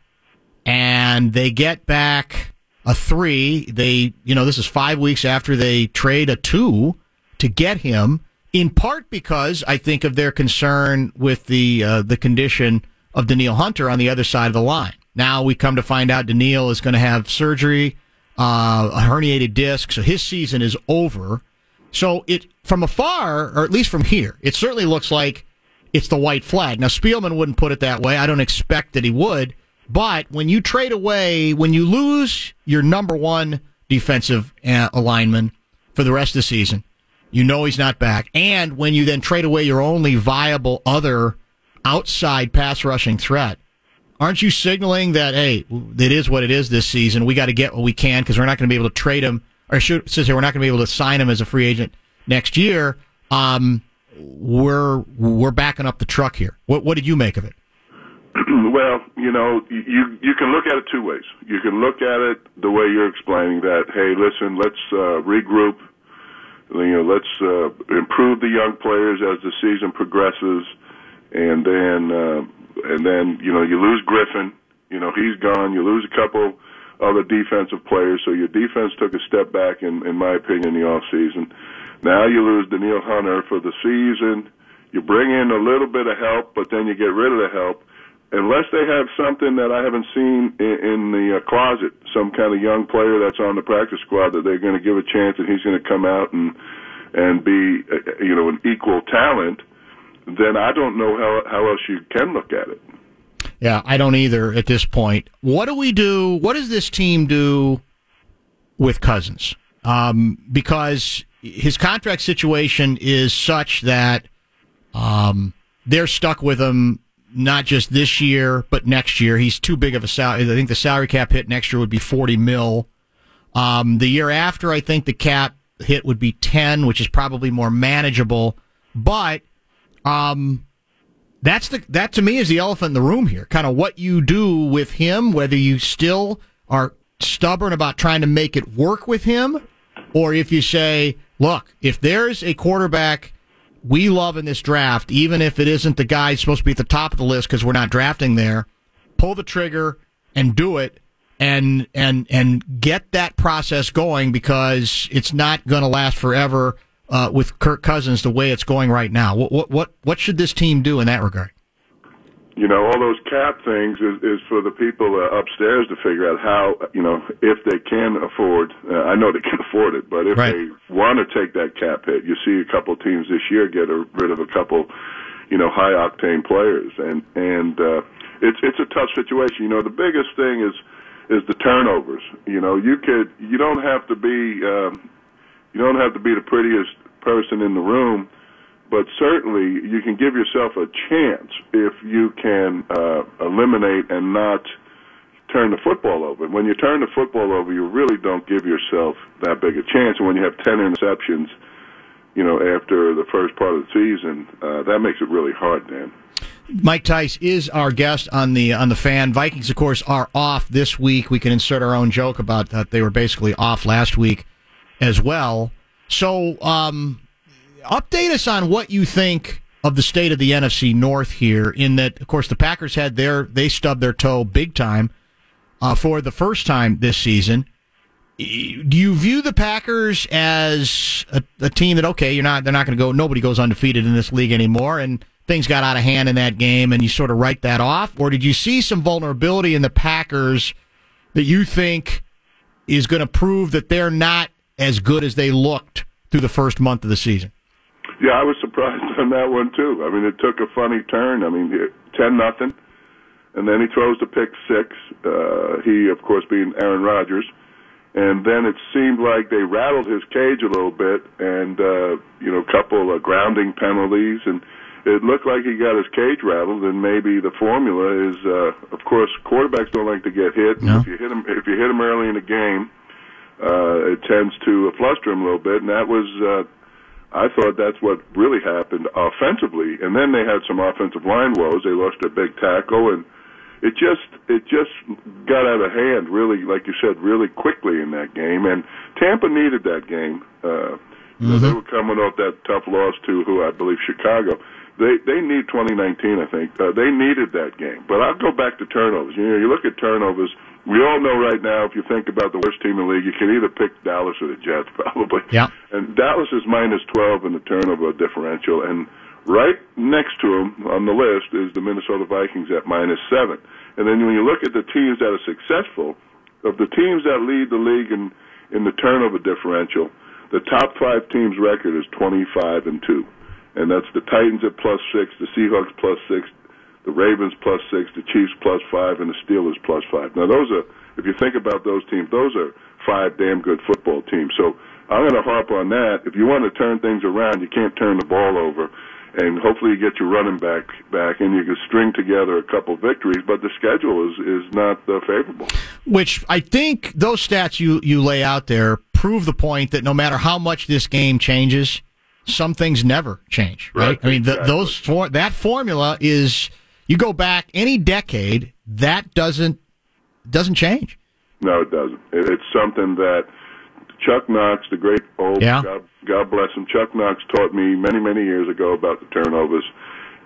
B: and they get back a three. They, you know, this is five weeks after they trade a two to get him. In part because I think of their concern with the uh, the condition of Danielle Hunter on the other side of the line. Now we come to find out Danielle is going to have surgery, uh, a herniated disc, so his season is over. So it from afar, or at least from here, it certainly looks like it's the white flag. Now Spielman wouldn't put it that way. I don't expect that he would. But when you trade away, when you lose your number one defensive uh, lineman for the rest of the season, you know he's not back. And when you then trade away your only viable other outside pass rushing threat, aren't you signaling that hey, it is what it is this season? We got to get what we can because we're not going to be able to trade him, or should here we're not going to be able to sign him as a free agent next year. Um, we're we're backing up the truck here. What what did you make of it?
F: well, you know, you you can look at it two ways. You can look at it the way you're explaining that. Hey, listen, let's uh, regroup. You know, let's uh, improve the young players as the season progresses, and then uh, and then you know you lose Griffen. You know he's gone. You lose a couple other defensive players, so your defense took a step back, in in my opinion, the off season. Now you lose Danielle Hunter for the season. You bring in a little bit of help, but then you get rid of the help unless they have something that I haven't seen in, in the uh, closet, some kind of young player that's on the practice squad that they're going to give a chance and he's going to come out and and be uh, you know an equal talent, then I don't know how how else you can look at it.
B: Yeah, I don't either at this point. What do we do? What does this team do with Cousins? Um, because his contract situation is such that um, they're stuck with him not just this year but next year. He's too big of a salary. I think the salary cap hit next year would be forty mil. Um, the year after, I think the cap hit would be ten, which is probably more manageable. But um, that's the that to me is the elephant in the room here. Kind of what you do with him, whether you still are stubborn about trying to make it work with him, or if you say, look, if there's a quarterback we love in this draft, even if it isn't the guy supposed to be at the top of the list because we're not drafting there, pull the trigger and do it and and and get that process going because it's not going to last forever uh, with Kirk Cousins the way it's going right now. What what what what should this team do in that regard?
F: you know, all those cap things is, is for the people uh, upstairs to figure out how, you know, if they can afford. Uh, I know they can afford it, but if
B: Right.
F: they want to take that cap hit, you see a couple teams this year get a, rid of a couple, you know, high octane players, and and uh, it's it's a tough situation. You know, the biggest thing is is the turnovers. You know, you could you don't have to be um, you don't have to be the prettiest person in the room but certainly you can give yourself a chance if you can uh, eliminate and not turn the football over. When you turn the football over, you really don't give yourself that big a chance. And when you have 10 interceptions, you know, after the first part of the season, uh, that makes it really hard, Dan.
B: Mike Tice is our guest on the on the fan. Vikings, of course, are off this week. We can insert our own joke about that. They were basically off last week as well. So, um, update us on what you think of the state of the NFC North here. In that, of course, the Packers had their they stubbed their toe big time uh, for the first time this season. Do you view the Packers as a, a team that okay, you're not they're not going to go nobody goes undefeated in this league anymore and things got out of hand in that game and you sort of write that off or did you see some vulnerability in the Packers that you think is going to prove that they're not as good as they looked through the first month of the season?
F: Yeah, I was surprised on that one too. I mean, it took a funny turn. I mean, ten nothing, and then he throws the pick six. Uh, he, of course, being Aaron Rodgers, and then it seemed like they rattled his cage a little bit, and uh, you know, a couple of grounding penalties, and it looked like he got his cage rattled. And maybe the formula is, uh, of course, quarterbacks don't like to get hit.
B: No.
F: If you hit him, if you hit him early in the game, uh, it tends to fluster him a little bit, and that was. Uh, I thought that's what really happened offensively, and then they had some offensive line woes. They lost their big tackle, and it just it just got out of hand. Really, like you said, really quickly in that game. And Tampa needed that game. Uh, know, they were coming off that tough loss to who I believe Chicago. They they need 2019. I think uh, they needed that game. But I'll go back to turnovers. You know, you look at turnovers. We all know right now, if you think about the worst team in the league, you can either pick Dallas or the Jets, probably.
B: Yeah.
F: And Dallas is minus 12 in the turnover differential, and right next to them on the list is the Minnesota Vikings at minus seven. And then when you look at the teams that are successful, of the teams that lead the league in in the turnover differential, the top five teams' record is 25 and two, and that's the Titans at plus six, the Seahawks plus six, the Ravens plus six, the Chiefs plus five, and the Steelers plus five. Now those are, if you think about those teams, those are five damn good football teams. So I'm going to harp on that. If you want to turn things around, you can't turn the ball over. And hopefully you get your running back back, and you can string together a couple victories. But the schedule is is not uh, favorable.
B: Which I think those stats you, you lay out there prove the point that no matter how much this game changes, some things never change, right?
F: Right,
B: I mean, the,
F: exactly.
B: those for, that formula is you go back any decade, that doesn't doesn't change.
F: No, it doesn't. It, it's something that Chuck Knox, the great old
B: Yeah.
F: God, God bless him, Chuck Knox taught me many, many years ago about the turnovers.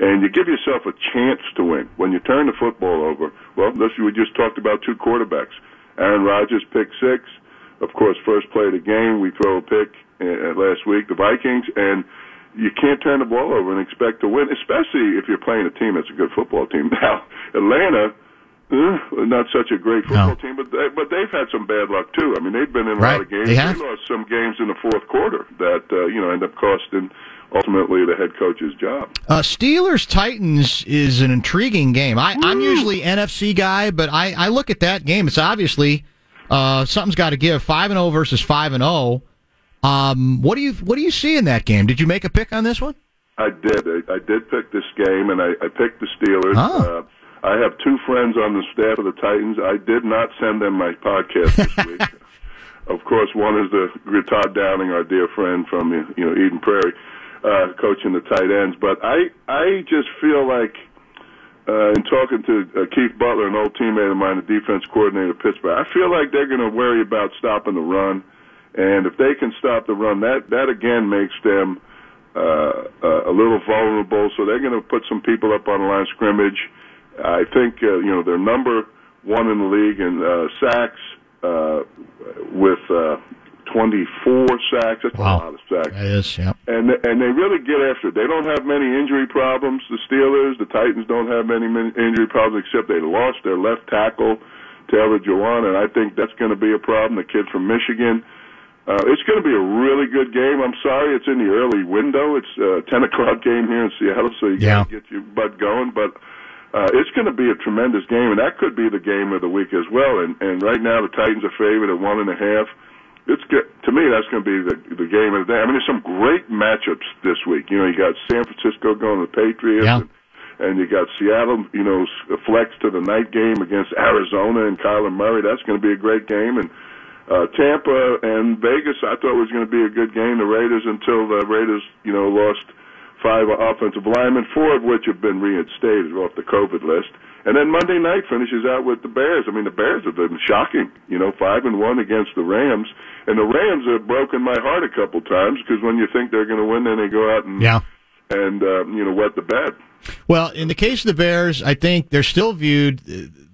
F: And you give yourself a chance to win. When you turn the football over, well, this, we just talked about two quarterbacks. Aaron Rodgers pick six. Of course, first play of the game, we throw a pick uh, last week, the Vikings, and you can't turn the ball over and expect to win, especially if you're playing a team that's a good football team. Now, Atlanta, eh, not such a great football
B: No.
F: team, but they, but they've had some bad luck too. I mean, they've been in a
B: Right.
F: lot of games.
B: They have.
F: lost some games in the fourth quarter that uh, you know end up costing ultimately the head coach's job.
B: Uh, Steelers Titans is an intriguing game. I, I'm usually NFC guy, but I, I look at that game. It's obviously uh, something's got to give. Five and zero versus five and zero. Um, what do you what do you see in that game? Did you make a pick on this one?
F: I did. I, I did pick this game, and I, I picked the Steelers.
B: Oh.
F: Uh, I have two friends on the staff of the Titans. I did not send them my podcast this week. Of course, one is the Todd Downing, our dear friend from you know Eden Prairie, uh, coaching the tight ends. But I I just feel like uh, in talking to uh, Keith Butler, an old teammate of mine, the defense coordinator of Pittsburgh, I feel like they're going to worry about stopping the run, and if they can stop the run, that that again makes them uh, uh, a little vulnerable. So they're going to put some people up on the line of scrimmage. I think uh, you know they're number one in the league in uh, sacks uh, with uh, 24 sacks. That's
B: Wow.
F: a lot of sacks
B: That is, yeah.
F: and and they really get after it. They don't have many injury problems. The Steelers, the Titans don't have many, injury problems except they lost their left tackle Taylor Lewan, and I think that's going to be a problem. The kid from Michigan. Uh, it's going to be a really good game. I'm sorry, it's in the early window. It's a 10 o'clock game here in Seattle, so you
B: Yeah.
F: got to get your butt going. But uh, it's going to be a tremendous game, and that could be the game of the week as well. And and right now, the Titans are favored at one and a half. It's good. to me. That's going to be the the game of the day. I mean, there's some great matchups this week. You know, you got San Francisco going to the Patriots,
B: Yeah.
F: and, and you got Seattle. You know, flex to the night game against Arizona and Kyler Murray. That's going to be a great game. And uh, Tampa and Vegas, I thought was going to be a good game. The Raiders until the Raiders, you know, lost five offensive linemen, four of which have been reinstated off the COVID list. And then Monday night finishes out with the Bears. I mean, the Bears have been shocking. You know, five and one against the Rams, and the Rams have broken my heart a couple times because when you think they're going to win, then they go out and
B: Yeah.
F: And uh, you know wet the bed.
B: Well, in the case of the Bears, I think they're still viewed,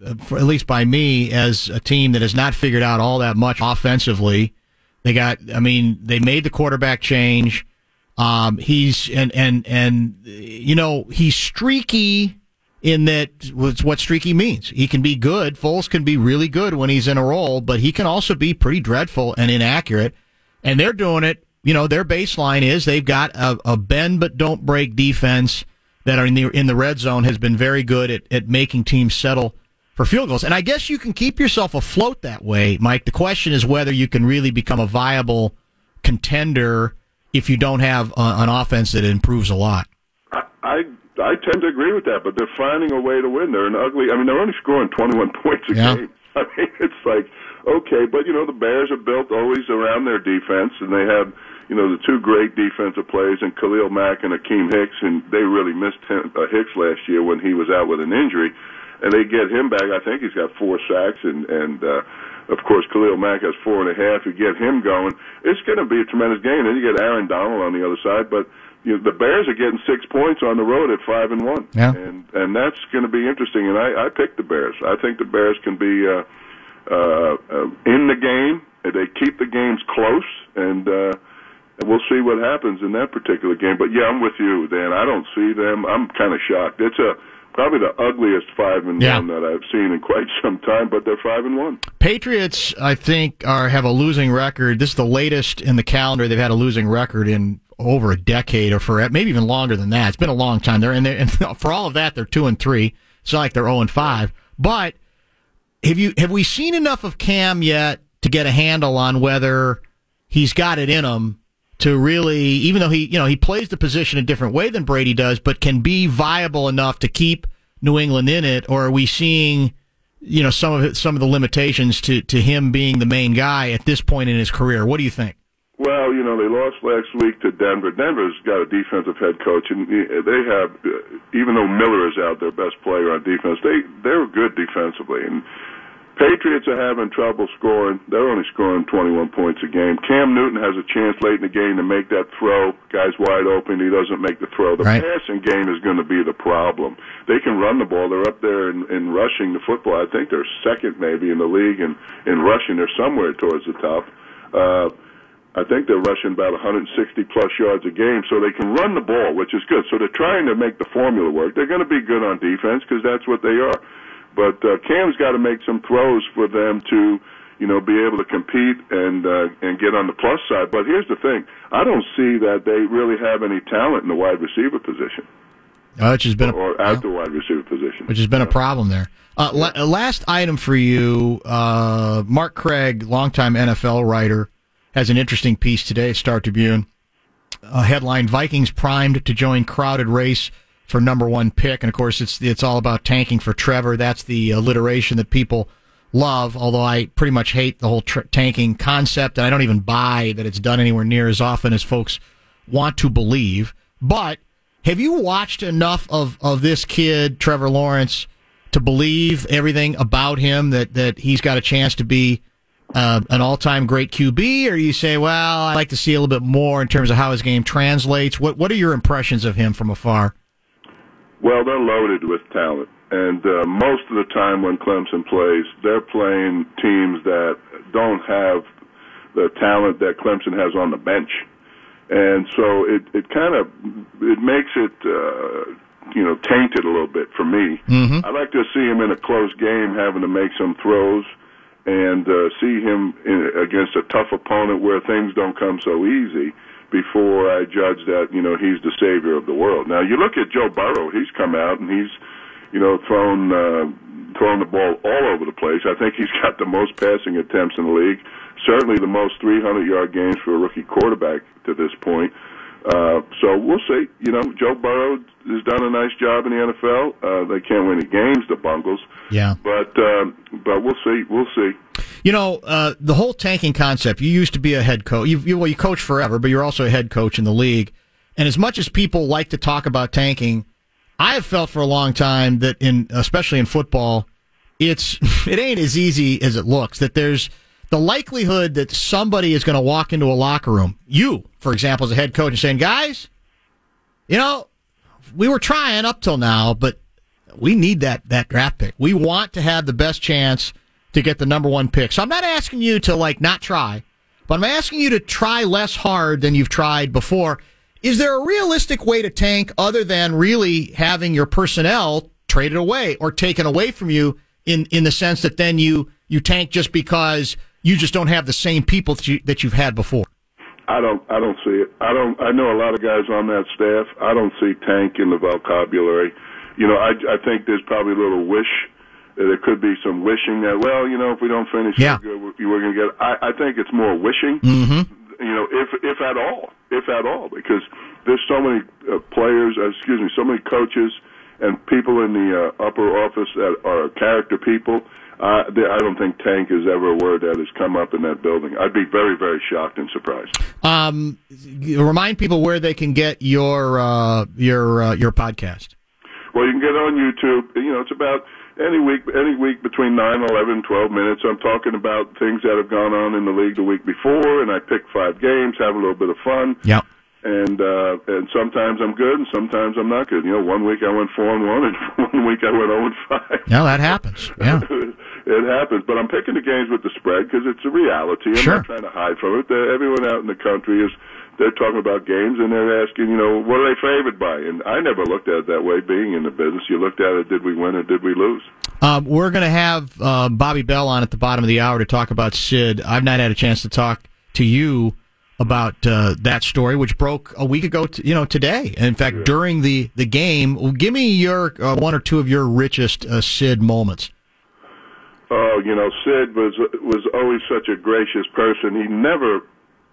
B: uh, at least by me, as a team that has not figured out all that much offensively. They got, I mean, they made the quarterback change. Um, he's and and and you know he's streaky in that it's what streaky means. He can be good. Foles can be really good when he's in a role, but he can also be pretty dreadful and inaccurate. And they're doing it. You know, their baseline is they've got a, a bend but don't break defense that are in the in the red zone has been very good at, at making teams settle for field goals. And I guess you can keep yourself afloat that way, Mike. The question is whether you can really become a viable contender if you don't have a, an offense that improves a lot.
F: I, I I tend to agree with that, but they're finding a way to win. They're an ugly. I mean, they're only scoring 21 points a
B: Yeah.
F: game. I mean, it's like okay, but you know, the Bears are built always around their defense, and they have you know the two great defensive players in Khalil Mack and Akiem Hicks, and they really missed him, uh, Hicks last year when he was out with an injury, and they get him back. I think he's got four sacks, and and uh, of course Khalil Mack has four and a half. You get him going, it's going to be a tremendous game. Then you get Aaron Donald on the other side, but you know, the Bears are getting six points on the road at five and one,
B: Yeah.
F: and and that's going to be interesting. And I, I picked the Bears. I think the Bears can be uh, uh, uh, in the game. They keep the games close, and uh, and we'll see what happens in that particular game. But yeah, I'm with you, Dan. I don't see them. I'm kind of shocked. It's a probably the ugliest five and
B: Yeah.
F: one that I've seen in quite some time. But they're five and one.
B: Patriots, I think, are have a losing record. This is the latest in the calendar. They've had a losing record in over a decade, or for maybe even longer than that. It's been a long time. They're in there, and for all of that, they're two and three. It's not like they're zero and five. But have you have we seen enough of Cam yet to get a handle on whether he's got it in him to really, even though he you know he plays the position a different way than Brady does, but can be viable enough to keep New England in it, or are we seeing? you know some of it, some of the limitations to to him being the main guy at this point in his career. What do you think?
F: Well, you know, they lost last week to Denver. Denver's got a defensive head coach, and they have, even though Miller is out, their best player on defense, they they're good defensively. And Patriots are having trouble scoring. They're only scoring 21 points a game. Cam Newton has a chance late in the game to make that throw. Guy's wide open. He doesn't make the throw. The
B: Right.
F: passing game is going to be the problem. They can run the ball. They're up there in, in rushing the football. I think they're second maybe in the league in, in rushing. They're somewhere towards the top. Uh, I think they're rushing about 160 plus yards a game, so they can run the ball, which is good. So they're trying to make the formula work. They're going to be good on defense because that's what they are. But uh, Cam's got to make some throws for them to, you know, be able to compete and uh, and get on the plus side. But here's the thing: I don't see that they really have any talent in the wide receiver position
B: Uh, which has been a,
F: or at the wide receiver position.
B: which has been a problem there. Uh, la- uh, last item for you, uh, Mark Craig, longtime NFL writer, has an interesting piece today. Star Tribune, uh, headline: Vikings primed to join crowded race for number one pick, and of course, it's it's all about tanking for Trevor. That's the alliteration that people love. Although I pretty much hate the whole tr- tanking concept, and I don't even buy that it's done anywhere near as often as folks want to believe. But have you watched enough of, of this kid, Trevor Lawrence, to believe everything about him that, that he's got a chance to be uh, an all time great QB? Or you say, well, I'd like to see a little bit more in terms of how his game translates? What, what are your impressions of him from afar?
F: Well, they're loaded with talent, and uh, most of the time when Clemson plays, they're playing teams that don't have the talent that Clemson has on the bench, and so it it kind of it makes it uh, you know tainted a little bit for me.
B: Mm-hmm.
F: I like to see him in a close game, having to make some throws, and uh, see him in, against a tough opponent where things don't come so easy before I judge that you know he's the savior of the world. Now you look at Joe Burrow; he's come out and he's you know thrown uh, thrown the ball all over the place. I think he's got the most passing attempts in the league, certainly the most 300 yard games for a rookie quarterback to this point. Uh, so we'll see. You know, Joe Burrow has done a nice job in the NFL. Uh, they can't win any games, the Bungles,
B: Yeah.
F: but um, but we'll see. We'll see.
B: You know, uh, the whole tanking concept, you used to be a head coach. You, you, well, you coach forever, but you're also a head coach in the league. And as much as people like to talk about tanking, I have felt for a long time that in, especially in football, it's, it ain't as easy as it looks, that there's the likelihood that somebody is going to walk into a locker room, you, for example, as a head coach and saying, guys, you know, we were trying up till now, but we need that, that draft pick. We want to have the best chance to get the number one pick. So I'm not asking you to like not try, but I'm asking you to try less hard than you've tried before. Is there a realistic way to tank other than really having your personnel traded away or taken away from you in, in the sense that then you, you tank just because you just don't have the same people that, you, that you've had before?
F: I don't. I don't see it. I don't. I know a lot of guys on that staff. I don't see tank in the vocabulary. You know, I, I think there's probably a little wish. uh, There could be some wishing that, well, you know, if we don't finish,
B: Yeah.
F: we're, we're going to get. I, I think it's more wishing.
B: Mm-hmm.
F: You know, if if at all, if at all, because there's so many uh, players. Uh, excuse me, so many coaches and people in the uh, upper office that are character people. Uh, they, I don't think tank is ever a word that has come up in that building. I'd be very, very shocked and surprised.
B: Um, remind people where they can get your, uh, your, uh, your podcast.
F: Well, you can get on YouTube. You know, it's about any week, any week between nine, eleven, twelve minutes. I'm talking about things that have gone on in the league the week before, and I pick five games, have a little bit of fun.
B: Yep.
F: And uh, and sometimes I'm good, and sometimes I'm not good. You know, one week I went four and one, and one week I went zero and five.
B: No, that happens. Yeah.
F: it happens, but I'm picking the games with the spread because it's a reality. I'm
B: Sure.
F: not trying to hide from it. Everyone out in the country is they're talking about games and they're asking, you know, what are they favored by? And I never looked at it that way. Being in the business, you looked at it: did we win or did we lose?
B: Um, we're going to have uh, Bobby Bell on at the bottom of the hour to talk about Sid. I've not had a chance to talk to you about uh, that story, which broke a week ago. T- you know, today. In fact, during the the game, well, give me your uh, one or two of your richest uh, Sid moments.
F: Oh, you know, Sid was was always such a gracious person. He never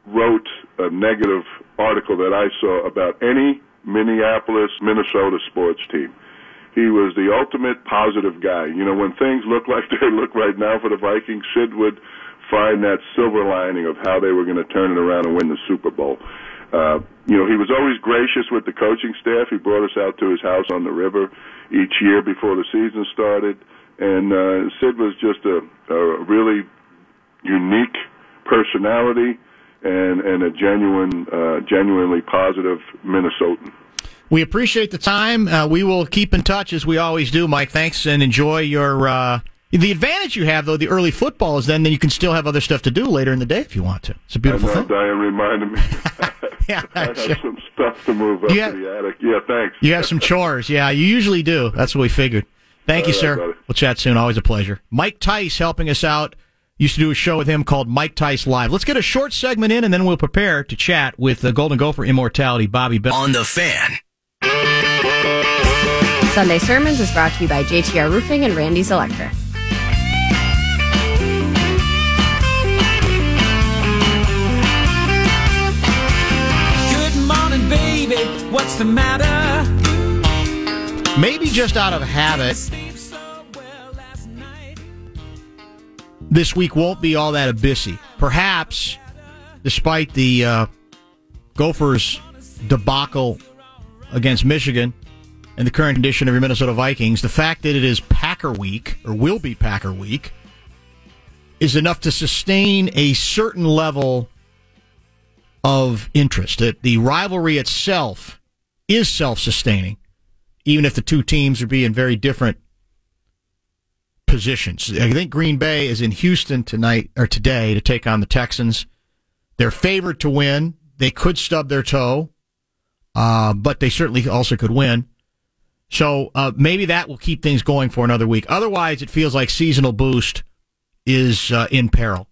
F: wrote a negative article that I saw about any Minneapolis, Minnesota sports team. He was the ultimate positive guy. You know, when things look like they look right now for the Vikings, Sid would find that silver lining of how they were going to turn it around and win the Super Bowl. Uh, you know, he was always gracious with the coaching staff. He brought us out to his house on the river each year before the season started. And uh, Sid was just a, a really unique personality and, and a genuine, uh, genuinely positive Minnesotan.
B: We appreciate the time. Uh, we will keep in touch as we always do, Mike. Thanks and enjoy your. Uh, the advantage you have, though, the early football is then then you can still have other stuff to do later in the day if you want to. It's a beautiful
F: I know
B: thing.
F: Diane reminded me.
B: Yeah,
F: I have
B: sure.
F: some stuff to move up
B: You have-
F: to the attic. Yeah, thanks.
B: You have some chores. Yeah, you usually do. That's what we figured. Thank you,
F: All right,
B: sir.
F: brother.
B: We'll chat soon. Always a pleasure. Mike Tice helping us out. Used to do a show with him called Mike Tice Live. Let's get a short segment in, and then we'll prepare to chat with the Golden Gopher Immortality, Bobby Bell.
G: On the fan.
C: Sunday Sermons is brought to you by JTR Roofing and Randy's Electric.
H: Good morning, baby. What's the matter?
B: Maybe just out of habit, this week won't be all that abyssy. Perhaps, despite the uh, Gophers' debacle against Michigan and the current condition of your Minnesota Vikings, the fact that it is Packer Week, or will be Packer Week, is enough to sustain a certain level of interest. That the rivalry itself is self sustaining, even if the two teams are being very different positions. I think Green Bay is in Houston tonight or today to take on the Texans. They're favored to win. They could stub their toe, uh, but they certainly also could win. So uh, maybe that will keep things going for another week. Otherwise, it feels like seasonal boost is uh, in peril,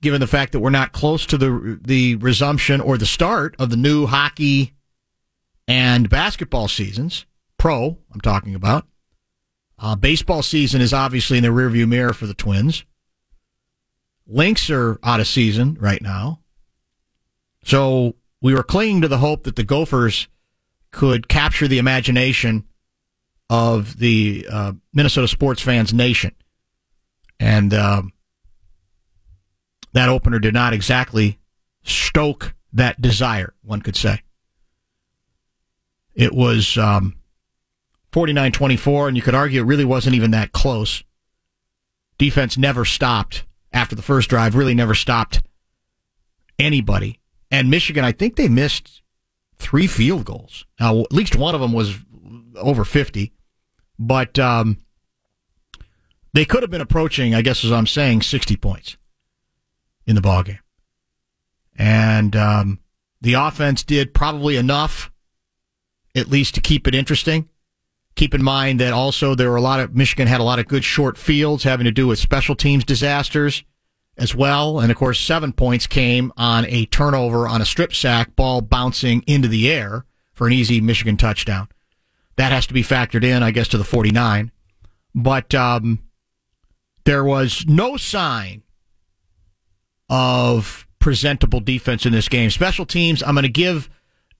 B: given the fact that we're not close to the the resumption or the start of the new hockey and basketball seasons. Pro, I'm talking about. Uh, baseball season is obviously in the rearview mirror for the Twins. Lynx are out of season right now. So we were clinging to the hope that the Gophers could capture the imagination of the uh, Minnesota sports fans nation. And um, that opener did not exactly stoke that desire, one could say. It was um, 49 24, and you could argue it really wasn't even that close. Defense never stopped after the first drive, really never stopped anybody. And Michigan, I think they missed three field goals. Now, at least one of them was over 50, but um, they could have been approaching, I guess, as I'm saying, 60 points in the ballgame. And um, the offense did probably enough, at least to keep it interesting. Keep in mind that also there were a lot of Michigan had a lot of good short fields having to do with special teams disasters as well. And of course, seven points came on a turnover on a strip sack, ball bouncing into the air for an easy Michigan touchdown. That has to be factored in, I guess, to the 49. But um, there was no sign of presentable defense in this game. Special teams, I'm going to give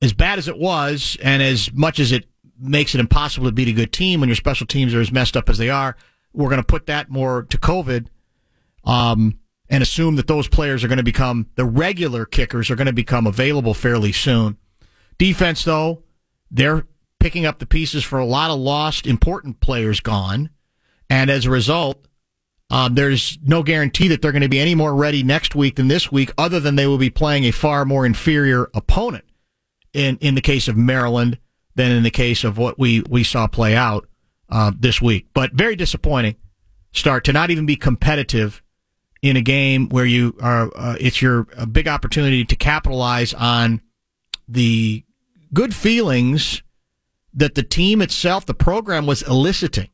B: as bad as it was, and as much as it makes it impossible to beat a good team when your special teams are as messed up as they are, we're going to put that more to COVID. Um, and assume that those players are going to become the regular kickers are going to become available fairly soon. Defense, though, they're picking up the pieces for a lot of lost important players gone, and as a result, um, there's no guarantee that they're going to be any more ready next week than this week, other than they will be playing a far more inferior opponent. In in the case of Maryland, than in the case of what we we saw play out uh, this week. But very disappointing start to not even be competitive in a game where you are uh, it's your a big opportunity to capitalize on the good feelings that the team itself the program was eliciting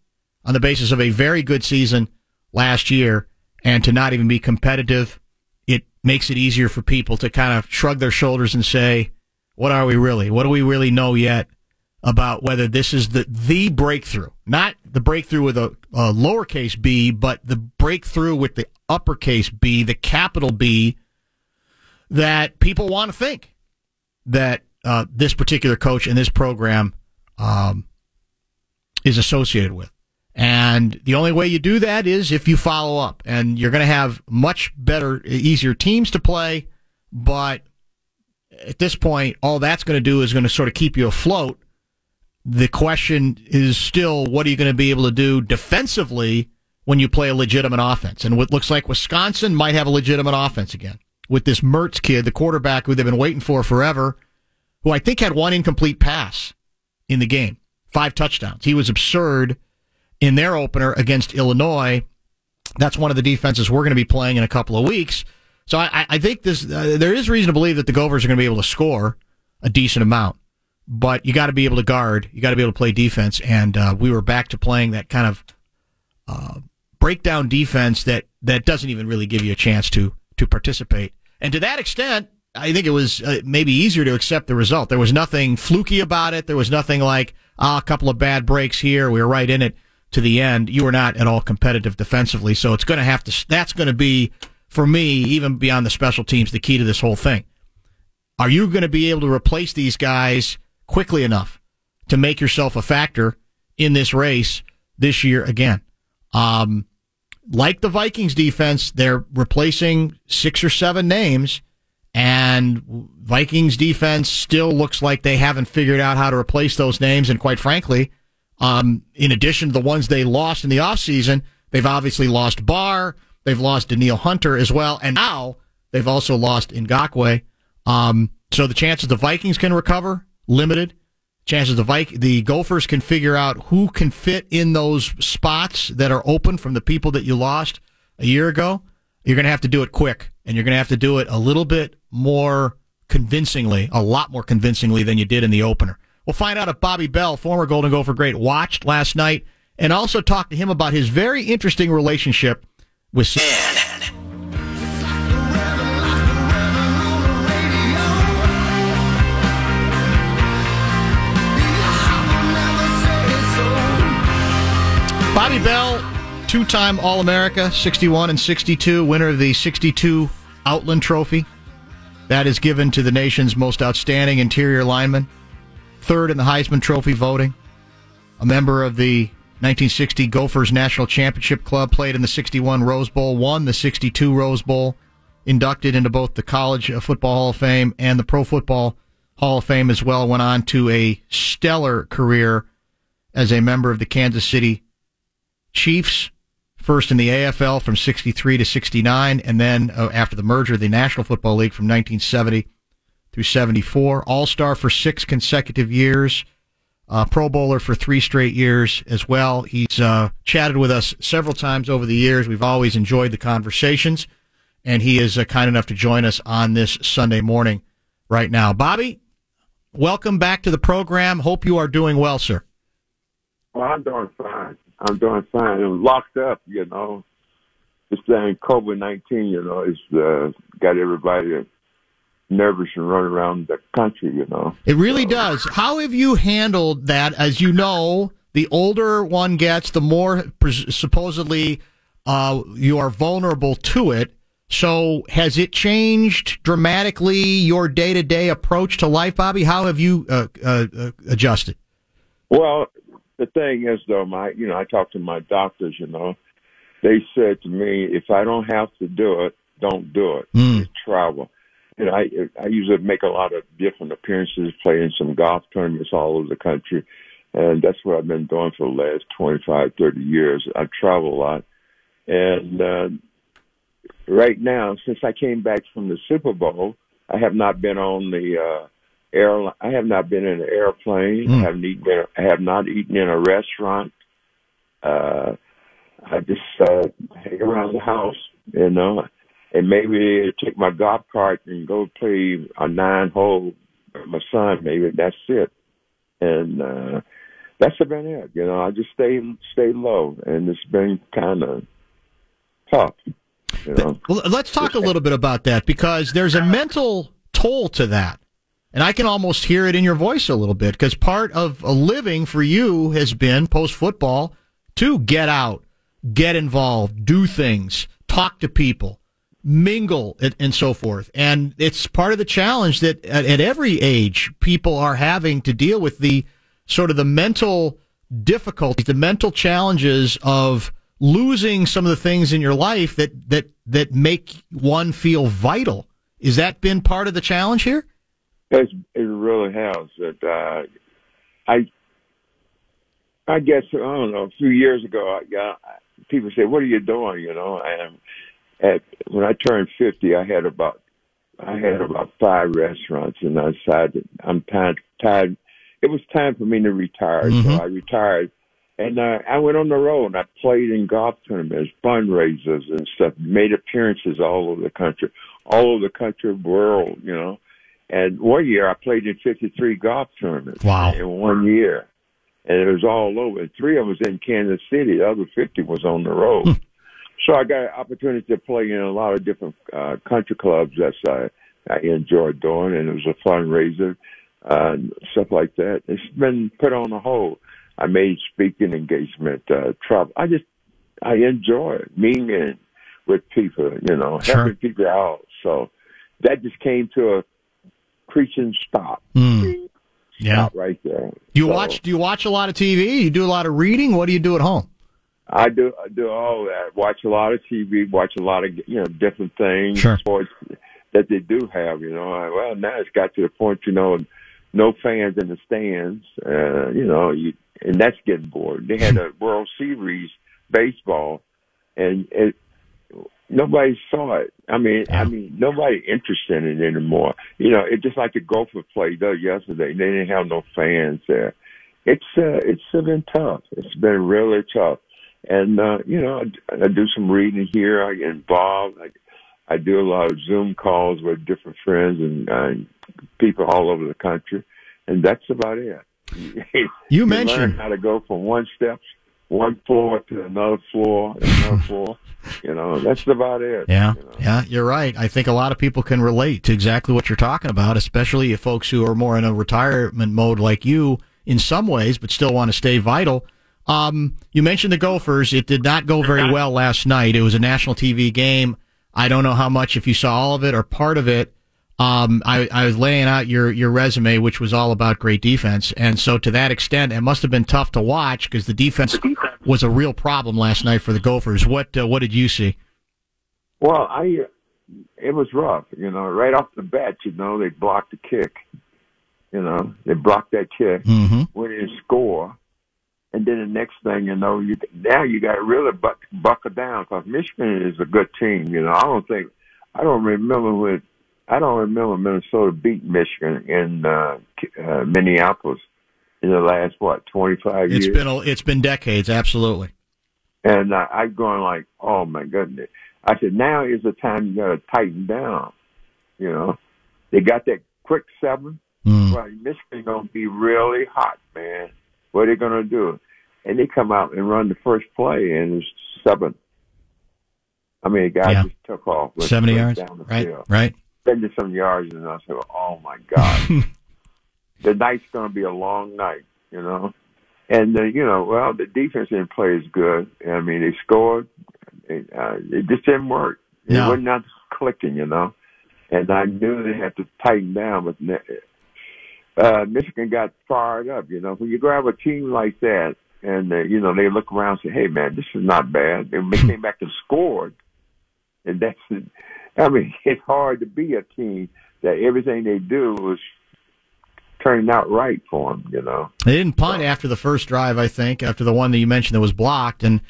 B: on the basis of a very good season last year. And to not even be competitive it makes it easier for people to kind of shrug their shoulders and say what are we really? What do we really know yet about whether this is the the breakthrough, not the breakthrough with a, a lowercase b, but the breakthrough with the uppercase B, the capital B, that people want to think that uh, this particular coach and this program um, is associated with. And the only way you do that is if you follow up, and you're going to have much better, easier teams to play. But at this point, all that's going to do is going to sort of keep you afloat the question is still what are you going to be able to do defensively when you play a legitimate offense? And what looks like Wisconsin might have a legitimate offense again with this Mertz kid, the quarterback who they've been waiting for forever, who I think had one incomplete pass in the game, five touchdowns. He was absurd in their opener against Illinois. That's one of the defenses we're going to be playing in a couple of weeks. So I, I think this uh, there is reason to believe that the Gophers are going to be able to score a decent amount but you got to be able to guard. You got to be able to play defense, and uh, we were back to playing that kind of uh, breakdown defense that that doesn't even really give you a chance to to participate. And to that extent, I think it was uh, maybe easier to accept the result. There was nothing fluky about it. There was nothing like ah, a couple of bad breaks here. We were right in it to the end. You were not at all competitive defensively, so it's going to have to. That's going to be for me, even beyond the special teams, the key to this whole thing. Are you going to be able to replace these guys quickly enough to make yourself a factor in this race this year again? Um, like the Vikings defense, they're replacing six or seven names, and Vikings defense still looks like they haven't figured out how to replace those names. And quite frankly, um, in addition to the ones they lost in the offseason, they've obviously lost Barr, they've lost Danielle Hunter as well, and now they've also lost Ngakoue. Um, so the chances the Vikings can recover limited. Chances the Vik- the Gophers can figure out who can fit in those spots that are open from the people that you lost a year ago. You're going to have to do it quick, and you're going to have to do it a little bit more convincingly, a lot more convincingly than you did in the opener. We'll find out if Bobby Bell, former Golden Gopher great, watched last night, and also talk to him about his very interesting relationship with. Bobby Bell, two time All America, 61 and 62, winner of the 62 Outland Trophy. That is given to the nation's most outstanding interior lineman. Third in the Heisman Trophy voting. A member of the 1960 Gophers National Championship Club, played in the 61 Rose Bowl, won the 62 Rose Bowl, inducted into both the College Football Hall of Fame and the Pro Football Hall of Fame as well. Went on to a stellar career as a member of the Kansas City Chiefs, first in the AFL from 63 to 69, and then uh, after the merger the National Football League from 1970 through 74. All star for six consecutive years, uh, Pro Bowler for three straight years as well. He's uh, chatted with us several times over the years. We've always enjoyed the conversations, and he is uh, kind enough to join us on this Sunday morning right now. Bobby, welcome back to the program. Hope you are doing well, sir.
G: Well, I'm doing fine. I'm doing fine. I'm locked up, you know. This thing, COVID 19, you know, it's uh, got everybody nervous and running around the country, you know.
B: It really does. How have you handled that? As you know, the older one gets, the more pres- supposedly uh, you are vulnerable to it. So, has it changed dramatically your day to day approach to life, Bobby? How have you uh, uh, uh, adjusted?
G: Well, the thing is, though, my you know, I talked to my doctors. You know, they said to me, if I don't have to do it, don't do it.
B: Mm.
G: Just travel. And I I usually make a lot of different appearances, playing some golf tournaments all over the country, and that's what I've been doing for the last twenty five, thirty years. I travel a lot, and uh, right now, since I came back from the Super Bowl, I have not been on the uh, airline. I have not been in an airplane.
B: Mm.
G: I have eaten. I have not eaten in a restaurant. Uh, I just uh, hang around the house, you know, and maybe take my golf cart and go play a nine hole with my son. Maybe that's it, and uh, that's been it. You know, I just stay stay low, and it's been kind of tough. You know,
B: let's talk a little bit about that because there's a mental toll to that. And I can almost hear it in your voice a little bit because part of a living for you has been post football to get out, get involved, do things, talk to people, mingle, and, so forth. And it's part of the challenge that at, at every age people are having to deal with the sort of the mental difficulties, the mental challenges of losing some of the things in your life that that that make one feel vital. Is that been part of the challenge here?
G: It's, it really has. That uh, I, I guess I don't know. A few years ago, I got people say, "What are you doing?" You know, and at when I turned fifty, I had about I had about five restaurants, and I decided I'm tired. Tired. It was time for me to retire,
B: Mhm.
G: so I retired. And uh, I went on the road. and I played in golf tournaments, fundraisers, and stuff. Made appearances all over the country, all over the country, world, you know. And one year I played in 53 golf tournaments.
B: Wow.
G: In one year. And it was all over. Three of us in Kansas City. The other 50 was on the road. so I got an opportunity to play in a lot of different uh, country clubs. That's uh, I enjoyed doing, and it was a fundraiser, uh, stuff like that. It's been put on the hold. I made speaking engagement, uh, travel. I just, I enjoy meeting with people, you know,
B: Sure.
G: helping people out. So that just came to a creaking stop.
B: Mm. Yeah.
G: Stop right there.
B: You
G: So
B: watch? Do you watch a lot of TV? You do a lot of reading? What do you do at home?
G: I do, I do all that. Watch a lot of TV, watch a lot of, you know, different things,
B: Sure.
G: sports that they do have, you know. I- Well, now it's got to the point, you know, no fans in the stands, uh, you know, you, and that's getting bored. They had a World Series baseball and it, nobody saw it. I mean, I mean, nobody interested in it anymore. You know, it's just like the Gopher played uh, yesterday. They didn't have no fans there. It's uh, it's been tough. It's been really tough. And uh, you know, I, I do some reading here. I get involved. I, I do a lot of Zoom calls with different friends and uh, people all over the country, and that's about it.
B: You mentioned-
G: how to go from one step, one floor to another floor, another floor. You know, that's about it.
B: Yeah, yeah, you're right. I think a lot of people can relate to exactly what you're talking about, especially if folks who are more in a retirement mode like you in some ways, but still want to stay vital. Um, you mentioned the Gophers. It did not go very well last night. It was a national TV game. I don't know how much, if you saw all of it or part of it. Um, I, I was laying out your, your resume, which was all about great defense. And so to that extent, it must have been tough to watch because the defense was a real problem last night for the Gophers. What, uh, what did you see?
G: Well, I it was rough, you know. Right off the bat, you know, they blocked the kick. You know, they blocked that kick,
B: Mm-hmm.
G: went in score, and then the next thing you know, you now you got to really buck, buckle down because Michigan is a good team. You know, I don't think I don't remember when I don't remember Minnesota beat Michigan in uh, uh, Minneapolis in the last what twenty five years.
B: It's been a, it's been decades, absolutely.
G: And uh, I'm going like, oh my goodness. I said, now is the time you got to tighten down. You know, they got that quick seven.
B: Mm.
G: Well, Michigan going to be really hot, man. What are they going to do? And they come out and run the first play, and it's seven. I mean, a guy
B: Yeah.
G: just took off.
B: Seventy yards, right?
G: field.
B: Right.
G: Seventy some yards, and I said, oh my god, the night's going to be a long night, you know. And uh, you know, well, the defense didn't play as good. I mean, they scored. It, uh, it just didn't work. It was not clicking, you know. And I knew they had to tighten down. But uh, Michigan got fired up. You know, when you grab a team like that, and uh, you know they look around and say, "Hey, man, this is not bad." They came back and scored. And that's, I mean, it's hard to be a team that everything they do was turning out right for them. You know.
B: They didn't punt after the first drive, I think, after the one that you mentioned that was blocked, and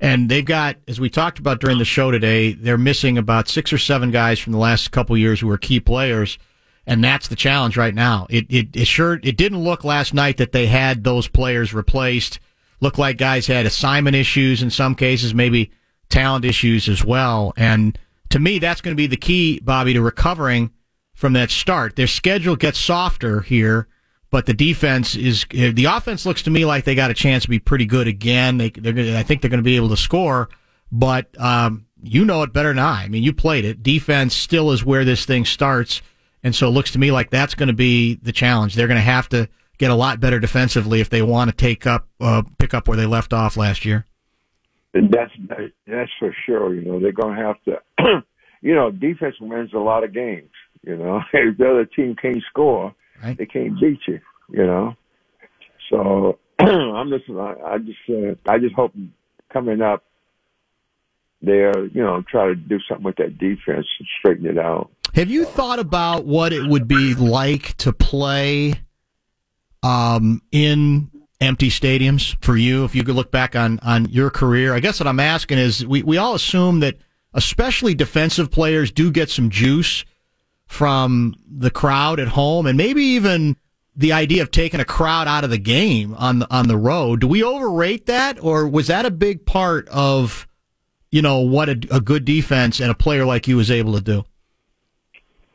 B: and they've got, as we talked about during the show today, they're missing about six or seven guys from the last couple years who were key players, and that's the challenge right now. It it, it sure it didn't look last night that they had those players replaced. Looked like guys had assignment issues in some cases, maybe talent issues as well, and to me, that's going to be the key, Bobby, to recovering from that start. Their schedule gets softer here, but the defense is the offense looks to me like they got a chance to be pretty good again. They, they're I think they're going to be able to score, but um, you know it better than I. I mean, you played it. Defense still is where this thing starts, and so it looks to me like that's going to be the challenge. They're going to have to get a lot better defensively if they want to take up uh, pick up where they left off last year.
G: That's that's for sure. You know, they're going to have to. you know, defense wins a lot of games. You know, if the other team can't score,
B: Right.
G: they can't beat you. You know, so I'm just I, I just uh, I just hope coming up, they're you know try to do something with that defense and straighten it out.
B: Have you thought about what it would be like to play um, in empty stadiums for you? If you could look back on, on your career, I guess what I'm asking is we, we all assume that especially defensive players do get some juice from the crowd at home and maybe even the idea of taking a crowd out of the game on the, on the road. Do we overrate that or was that a big part of, you know, what a, a good defense and a player like you was able to do?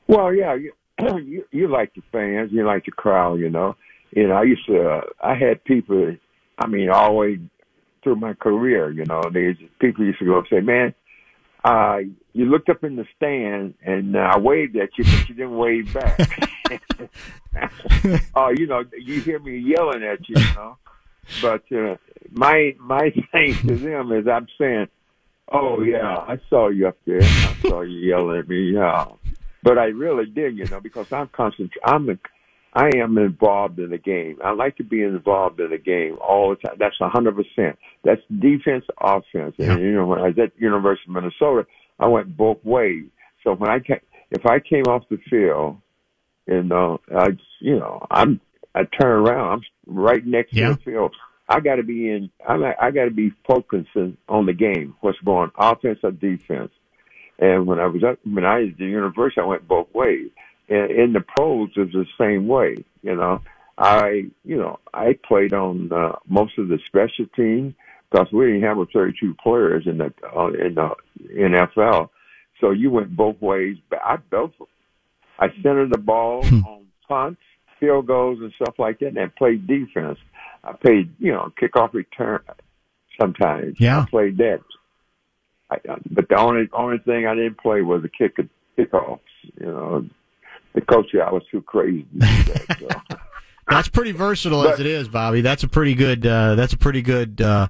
G: Well, yeah, you- you, you like the fans, you like the crowd, you know. You know, I used to, uh, I had people, I mean, all the way through my career, you know, there's people used to go and say, man, uh, you looked up in the stand and uh, I waved at you, but you didn't wave back. oh, you know, you hear me yelling at you, you know. But uh, my my thing to them is I'm saying, oh yeah, I saw you up there. I saw you yelling at me. Yeah, but I really did, you know, because I'm constant. I'm a, I am involved in the game. I like to be involved in the game all the time. That's a hundred percent. That's defense, offense. And you know, when I was at University of Minnesota, I went both ways. So when I came, if I came off the field, and uh, I, you know, I'm I turn around, I'm right next
B: Yeah.
G: to the field. I got to be in. I'm. I got to be focusing on the game. What's going, offense or defense? And when I was up, when I was at the university, I went both ways. And in the pros, it's the same way. You know, I, you know, I played on uh, most of the special teams because we didn't have 32 players in the uh, in the NFL. So you went both ways. But I both, I centered the ball on punts, field goals, and stuff like that, and played defense. I played, you know, kickoff return sometimes.
B: Yeah.
G: I played that. I, but the only only thing I didn't play was the kick kickoffs. You know, the coach said I was too crazy. To that, so.
B: That's pretty versatile as it is, Bobby. That's a pretty good. Uh, that's a pretty good uh,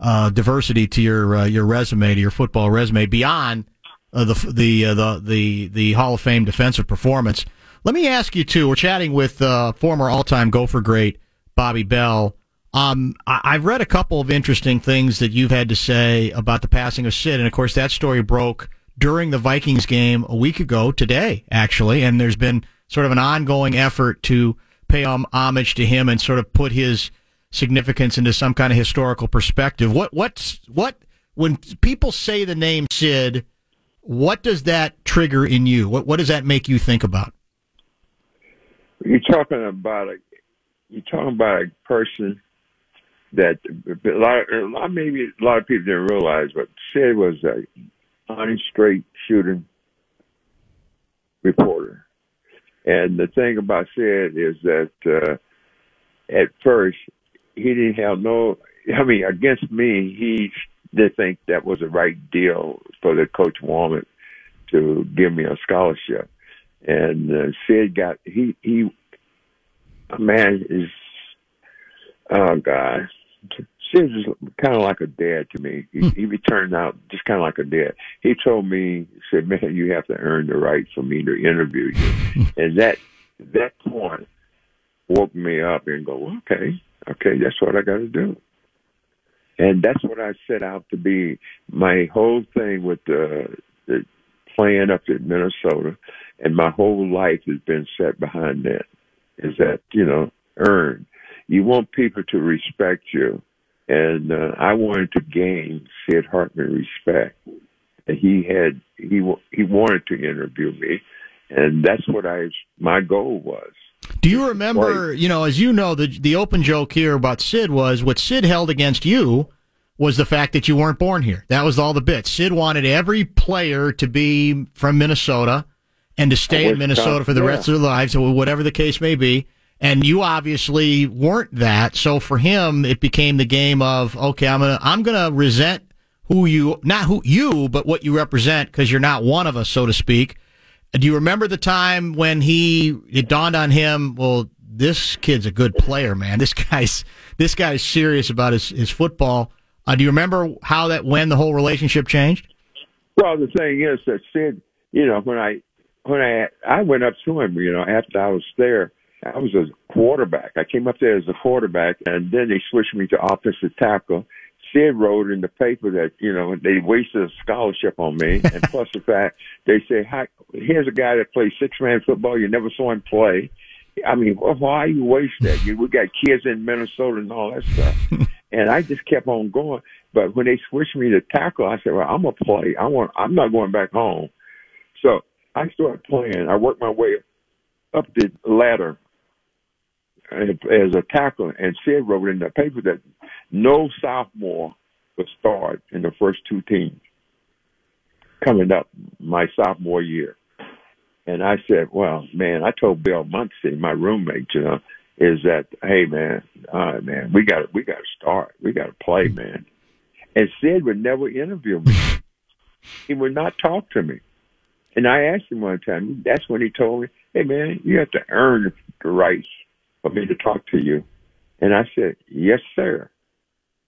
B: uh, diversity to your uh, your resume, to your football resume, beyond uh, the the uh, the the the Hall of Fame defensive performance. Let me ask you too. We're chatting with uh, former all-time Gopher great Bobby Bell. Um, I, I've read a couple of interesting things that you've had to say about the passing of Sid, and of course that story broke during the Vikings game a week ago today, actually, and there's been sort of an ongoing effort to pay homage to him and sort of put his significance into some kind of historical perspective. What what's what when people say the name Sid, what does that trigger in you? What what does that make you think about?
G: You're talking about a you're talking about a person that a lot, lot maybe a lot of people didn't realize, but Sid was a honest, straight shooting reporter. And the thing about Sid is that uh, at first he didn't have no. I mean, against me, he didn't think that was the right deal for the coach Warmath to give me a scholarship. And uh, Sid got he he a man is oh god Is kind of like a dad to me. He, hmm. he turned out just kind of like a dad. He told me, he said, "Man, you have to earn the right for me to interview you," and that that point woke me up and go, "Okay, okay, that's what I got to do." And that's what I set out to be. My whole thing with the, the playing up at Minnesota, and my whole life has been set behind that. Is that you know earn? You want people to respect you, and uh, I wanted to gain Sid Hartman respect. And he had he he wanted to interview me, and that's what I my goal was.
B: Do you remember, you know, as you know, the the open joke here about Sid was what Sid held against you was the fact that you weren't born here. That was all the bit. Sid wanted every player to be from Minnesota and to stay in Minnesota for the
G: yeah.
B: rest of their lives, or whatever the case may be. And you obviously weren't that. So for him, it became the game of okay, I'm gonna I'm gonna resent who you not who you, but what you represent because you're not one of us, so to speak. Do you remember the time when he it dawned on him? Well, this kid's a good player, man. This guy's this guy's serious about his his football. Uh, do you remember how that when the whole relationship changed?
G: Well, the thing is that Sid, you know, when I when I I went up to him, you know, after I was there, I was a quarterback. I came up there as a quarterback, and then they switched me to offensive tackle. Sid wrote in the paper that you know they wasted a scholarship on me, and plus the fact they say, Hi, "Here's a guy that plays six man football. You never saw him play." I mean, well, why you waste that? You, we got kids in Minnesota and all that stuff. and I just kept on going. But when they switched me to tackle, I said, "Well, I'm gonna play. I want. I'm not going back home." So I started playing. I worked my way up the ladder as as a tackle, and Sid wrote in the paper that no sophomore would start in the first two teams coming up my sophomore year. And I said, well, man, I told Bill Munsey, my roommate, you know, is that, hey, man, all right, man, we got we got to start. We got to play, hmm. man. And Sid would never interview me. he would not talk to me. And I asked him one time, that's when he told me, hey, man, you have to earn the rights for me to talk to you. And I said, yes, sir.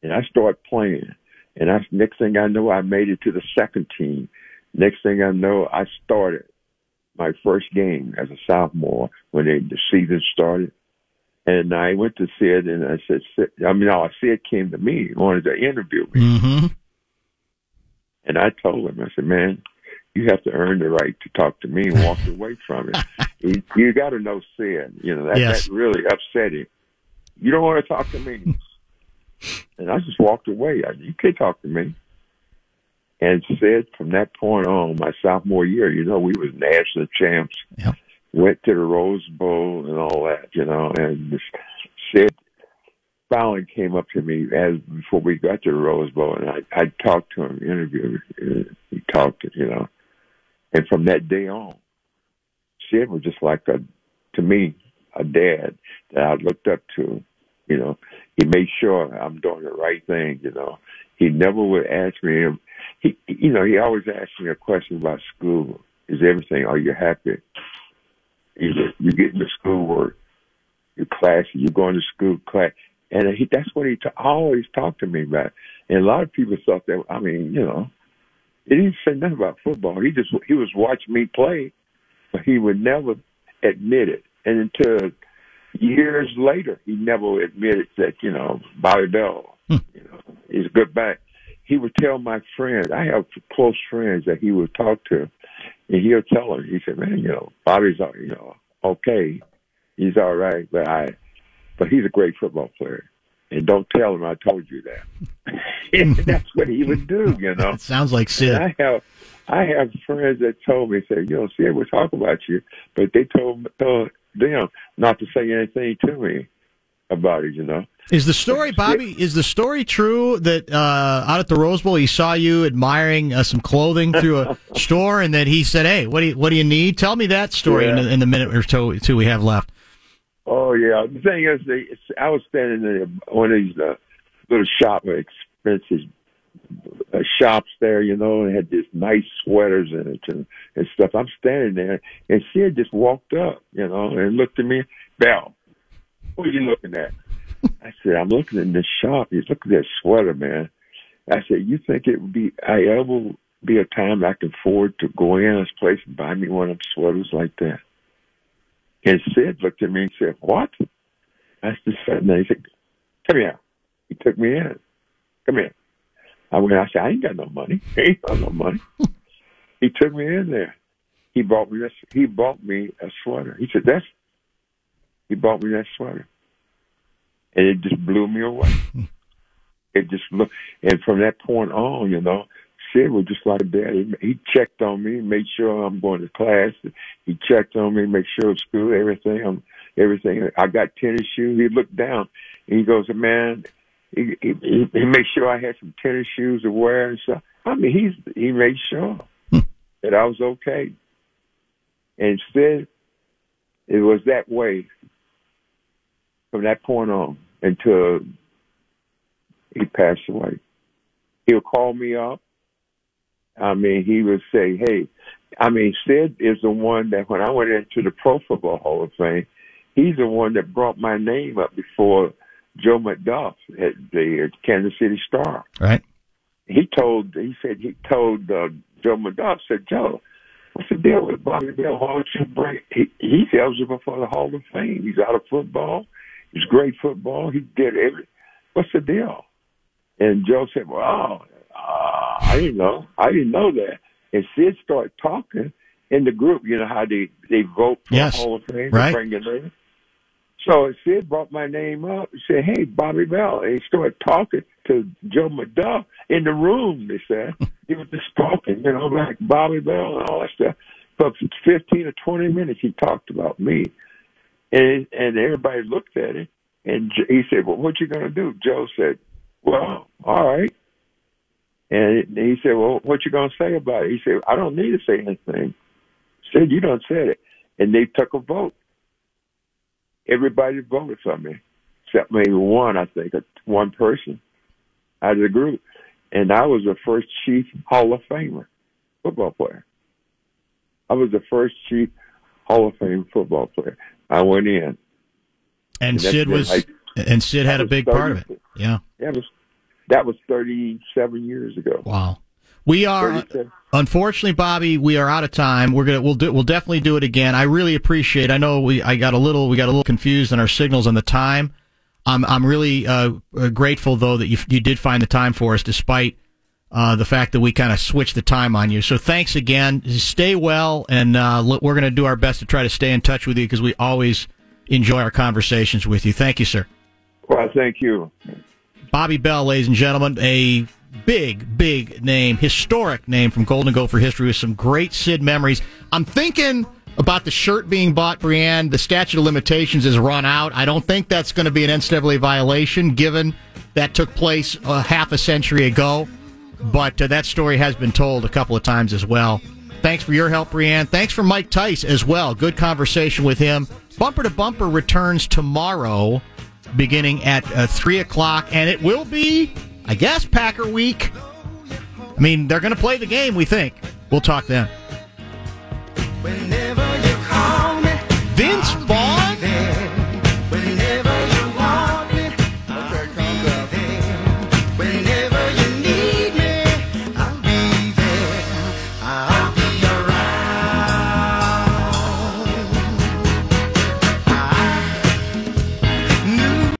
G: And I started playing. And I, next thing I know, I made it to the second team. Next thing I know, I started my first game as a sophomore when they, the season started. And I went to Sid and I said, Sid, I mean, no, Sid came to me, wanted to interview me.
B: Mm-hmm.
G: And I told him, I said, man, you have to earn the right to talk to me and walk away from it. you you got to know sin. You know, that,
B: Yes.
G: that really upset him. You don't want to talk to me. and I just walked away. I, you can't talk to me. And said from that point on, my sophomore year, you know, we was national champs.
B: Yep.
G: Went to the Rose Bowl and all that, you know, and Sid Fallon came up to me as before we got to the Rose Bowl, and I I talked to him, interviewed him. He talked, you know, and from that day on, Sid was just like a to me a dad that I looked up to. You know, he made sure I'm doing the right thing. You know, he never would ask me. He, you know, he always asked me a question about school. Is everything? Are you happy? You you getting the schoolwork? Your class? You going to school class? And he, that's what he ta- always talked to me about. And a lot of people thought that. I mean, you know, he didn't say nothing about football. He just he was watching me play, but he would never admit it. And until years later, he never admitted that you know Bobby Bell, hmm. you know, he's a good back. He would tell my friends. I have close friends that he would talk to, and he'll tell them. He said, "Man, you know, Bobby's all- you know okay, he's all right, but I, but he's a great football player." And don't tell him I told you that. that's what he would do, you know.
B: It sounds like Sid.
G: And I have I have friends that told me, say, you know, see, we'll talk about you, but they told, told them not to say anything to me about it, you know.
B: Is the story, Bobby? Is the story true that uh, out at the Rose Bowl he saw you admiring uh, some clothing through a store, and that he said, "Hey, what do you what do you need?" Tell me that story in,
G: Yeah.
B: the, in the minute or two, two we have left.
G: Oh yeah, the thing is, they, I was standing in one of these uh, little shop, expensive uh, shops there, you know, and had this nice sweaters in it and, and stuff. I'm standing there, and she had just walked up, you know, and looked at me. Bell, what are you looking at? I said, I'm looking in this shop. He's look at that sweater, man. I said, you think it would be I ever be a time I can afford to go in this place and buy me one of them sweaters like that? And Sid looked at me and said, What? I just said, no. He said, Come here. He took me in. Come here. I went, I said, I ain't got no money. I ain't got no money. he took me in there. He bought me this he bought me a sweater. He said, That's he bought me that sweater. And it just blew me away. it just looked and from that point on, you know, Sid was just like that. He, he checked on me, made sure I'm going to class. He checked on me, make sure school, everything. I'm, everything. I got tennis shoes. He looked down and he goes, "Man," he he, he made sure I had some tennis shoes to wear and stuff. I mean, he's he made sure hmm. that I was okay. And Sid, it was that way from that point on until he passed away. He'll call me up. I mean, he would say, "Hey," I mean, Sid is the one that when I went into the Pro Football Hall of Fame, he's the one that brought my name up before Joe McGuff at the Kansas City Star.
B: Right.
G: He told, he said, he told uh, Joe McGuff, said, Joe, what's the deal with Bobby Bell? Why don't you bring? He, he's eligible for the Hall of Fame. He's out of football. He's great football. He did every. What's the deal? And Joe said, "Well, uh, I didn't know. I didn't know that." And Sid started talking in the group. You know how they they vote for
B: Yes.
G: the Hall of Fame,
B: Right.
G: Bring your name. So Sid brought my name up and said, "Hey, Bobby Bell." And he started talking to Joe McGuff in the room. They said he was just talking, you know, like Bobby Bell and all that stuff. But For fifteen or twenty minutes, he talked about me, and and everybody looked at it. And he said, "Well, what you gonna do?" Joe said, "Well, all right." And he said, "Well, what you gonna say about it?" He said, "I don't need to say anything." Said, you don't said it. And they took a vote. Everybody voted for me, except maybe one, I think, one person out of the group. And I was the first Chief Hall of Famer football player. I was the first Chief Hall of Fame football player. I went in.
B: And,
G: And
B: Sid was,
G: like-
B: and Sid had a big part of
G: 30
B: it. Yeah.
G: That was that was thirty seven years ago.
B: Wow. We are unfortunately, Bobby. We are out of time. We're gonna we'll do we'll definitely do it again. I really appreciate. I know we I got a little we got a little confused on our signals on the time. I'm I'm really uh, uh, grateful though that you you did find the time for us despite uh, the fact that we kind of switched the time on you. So thanks again. Stay well, and uh, we're going to do our best to try to stay in touch with you because we always enjoy our conversations with you. Thank you, sir.
G: Well, thank you.
B: Bobby Bell, ladies and gentlemen, a big, big name, historic name from Golden Gopher history with some great Sid memories. I'm thinking about the shirt being bought, Brienne. The statute of limitations is run out. I don't think that's going to be an NCAA violation, given that took place a half a century ago. But uh, that story has been told a couple of times as well. Thanks for your help, Brienne. Thanks for Mike Tice as well. Good conversation with him. Bumper to Bumper returns tomorrow beginning at uh, 3 o'clock, and it will be, I guess, Packer week. I mean, they're going to play the game, we think. We'll talk then.
H: When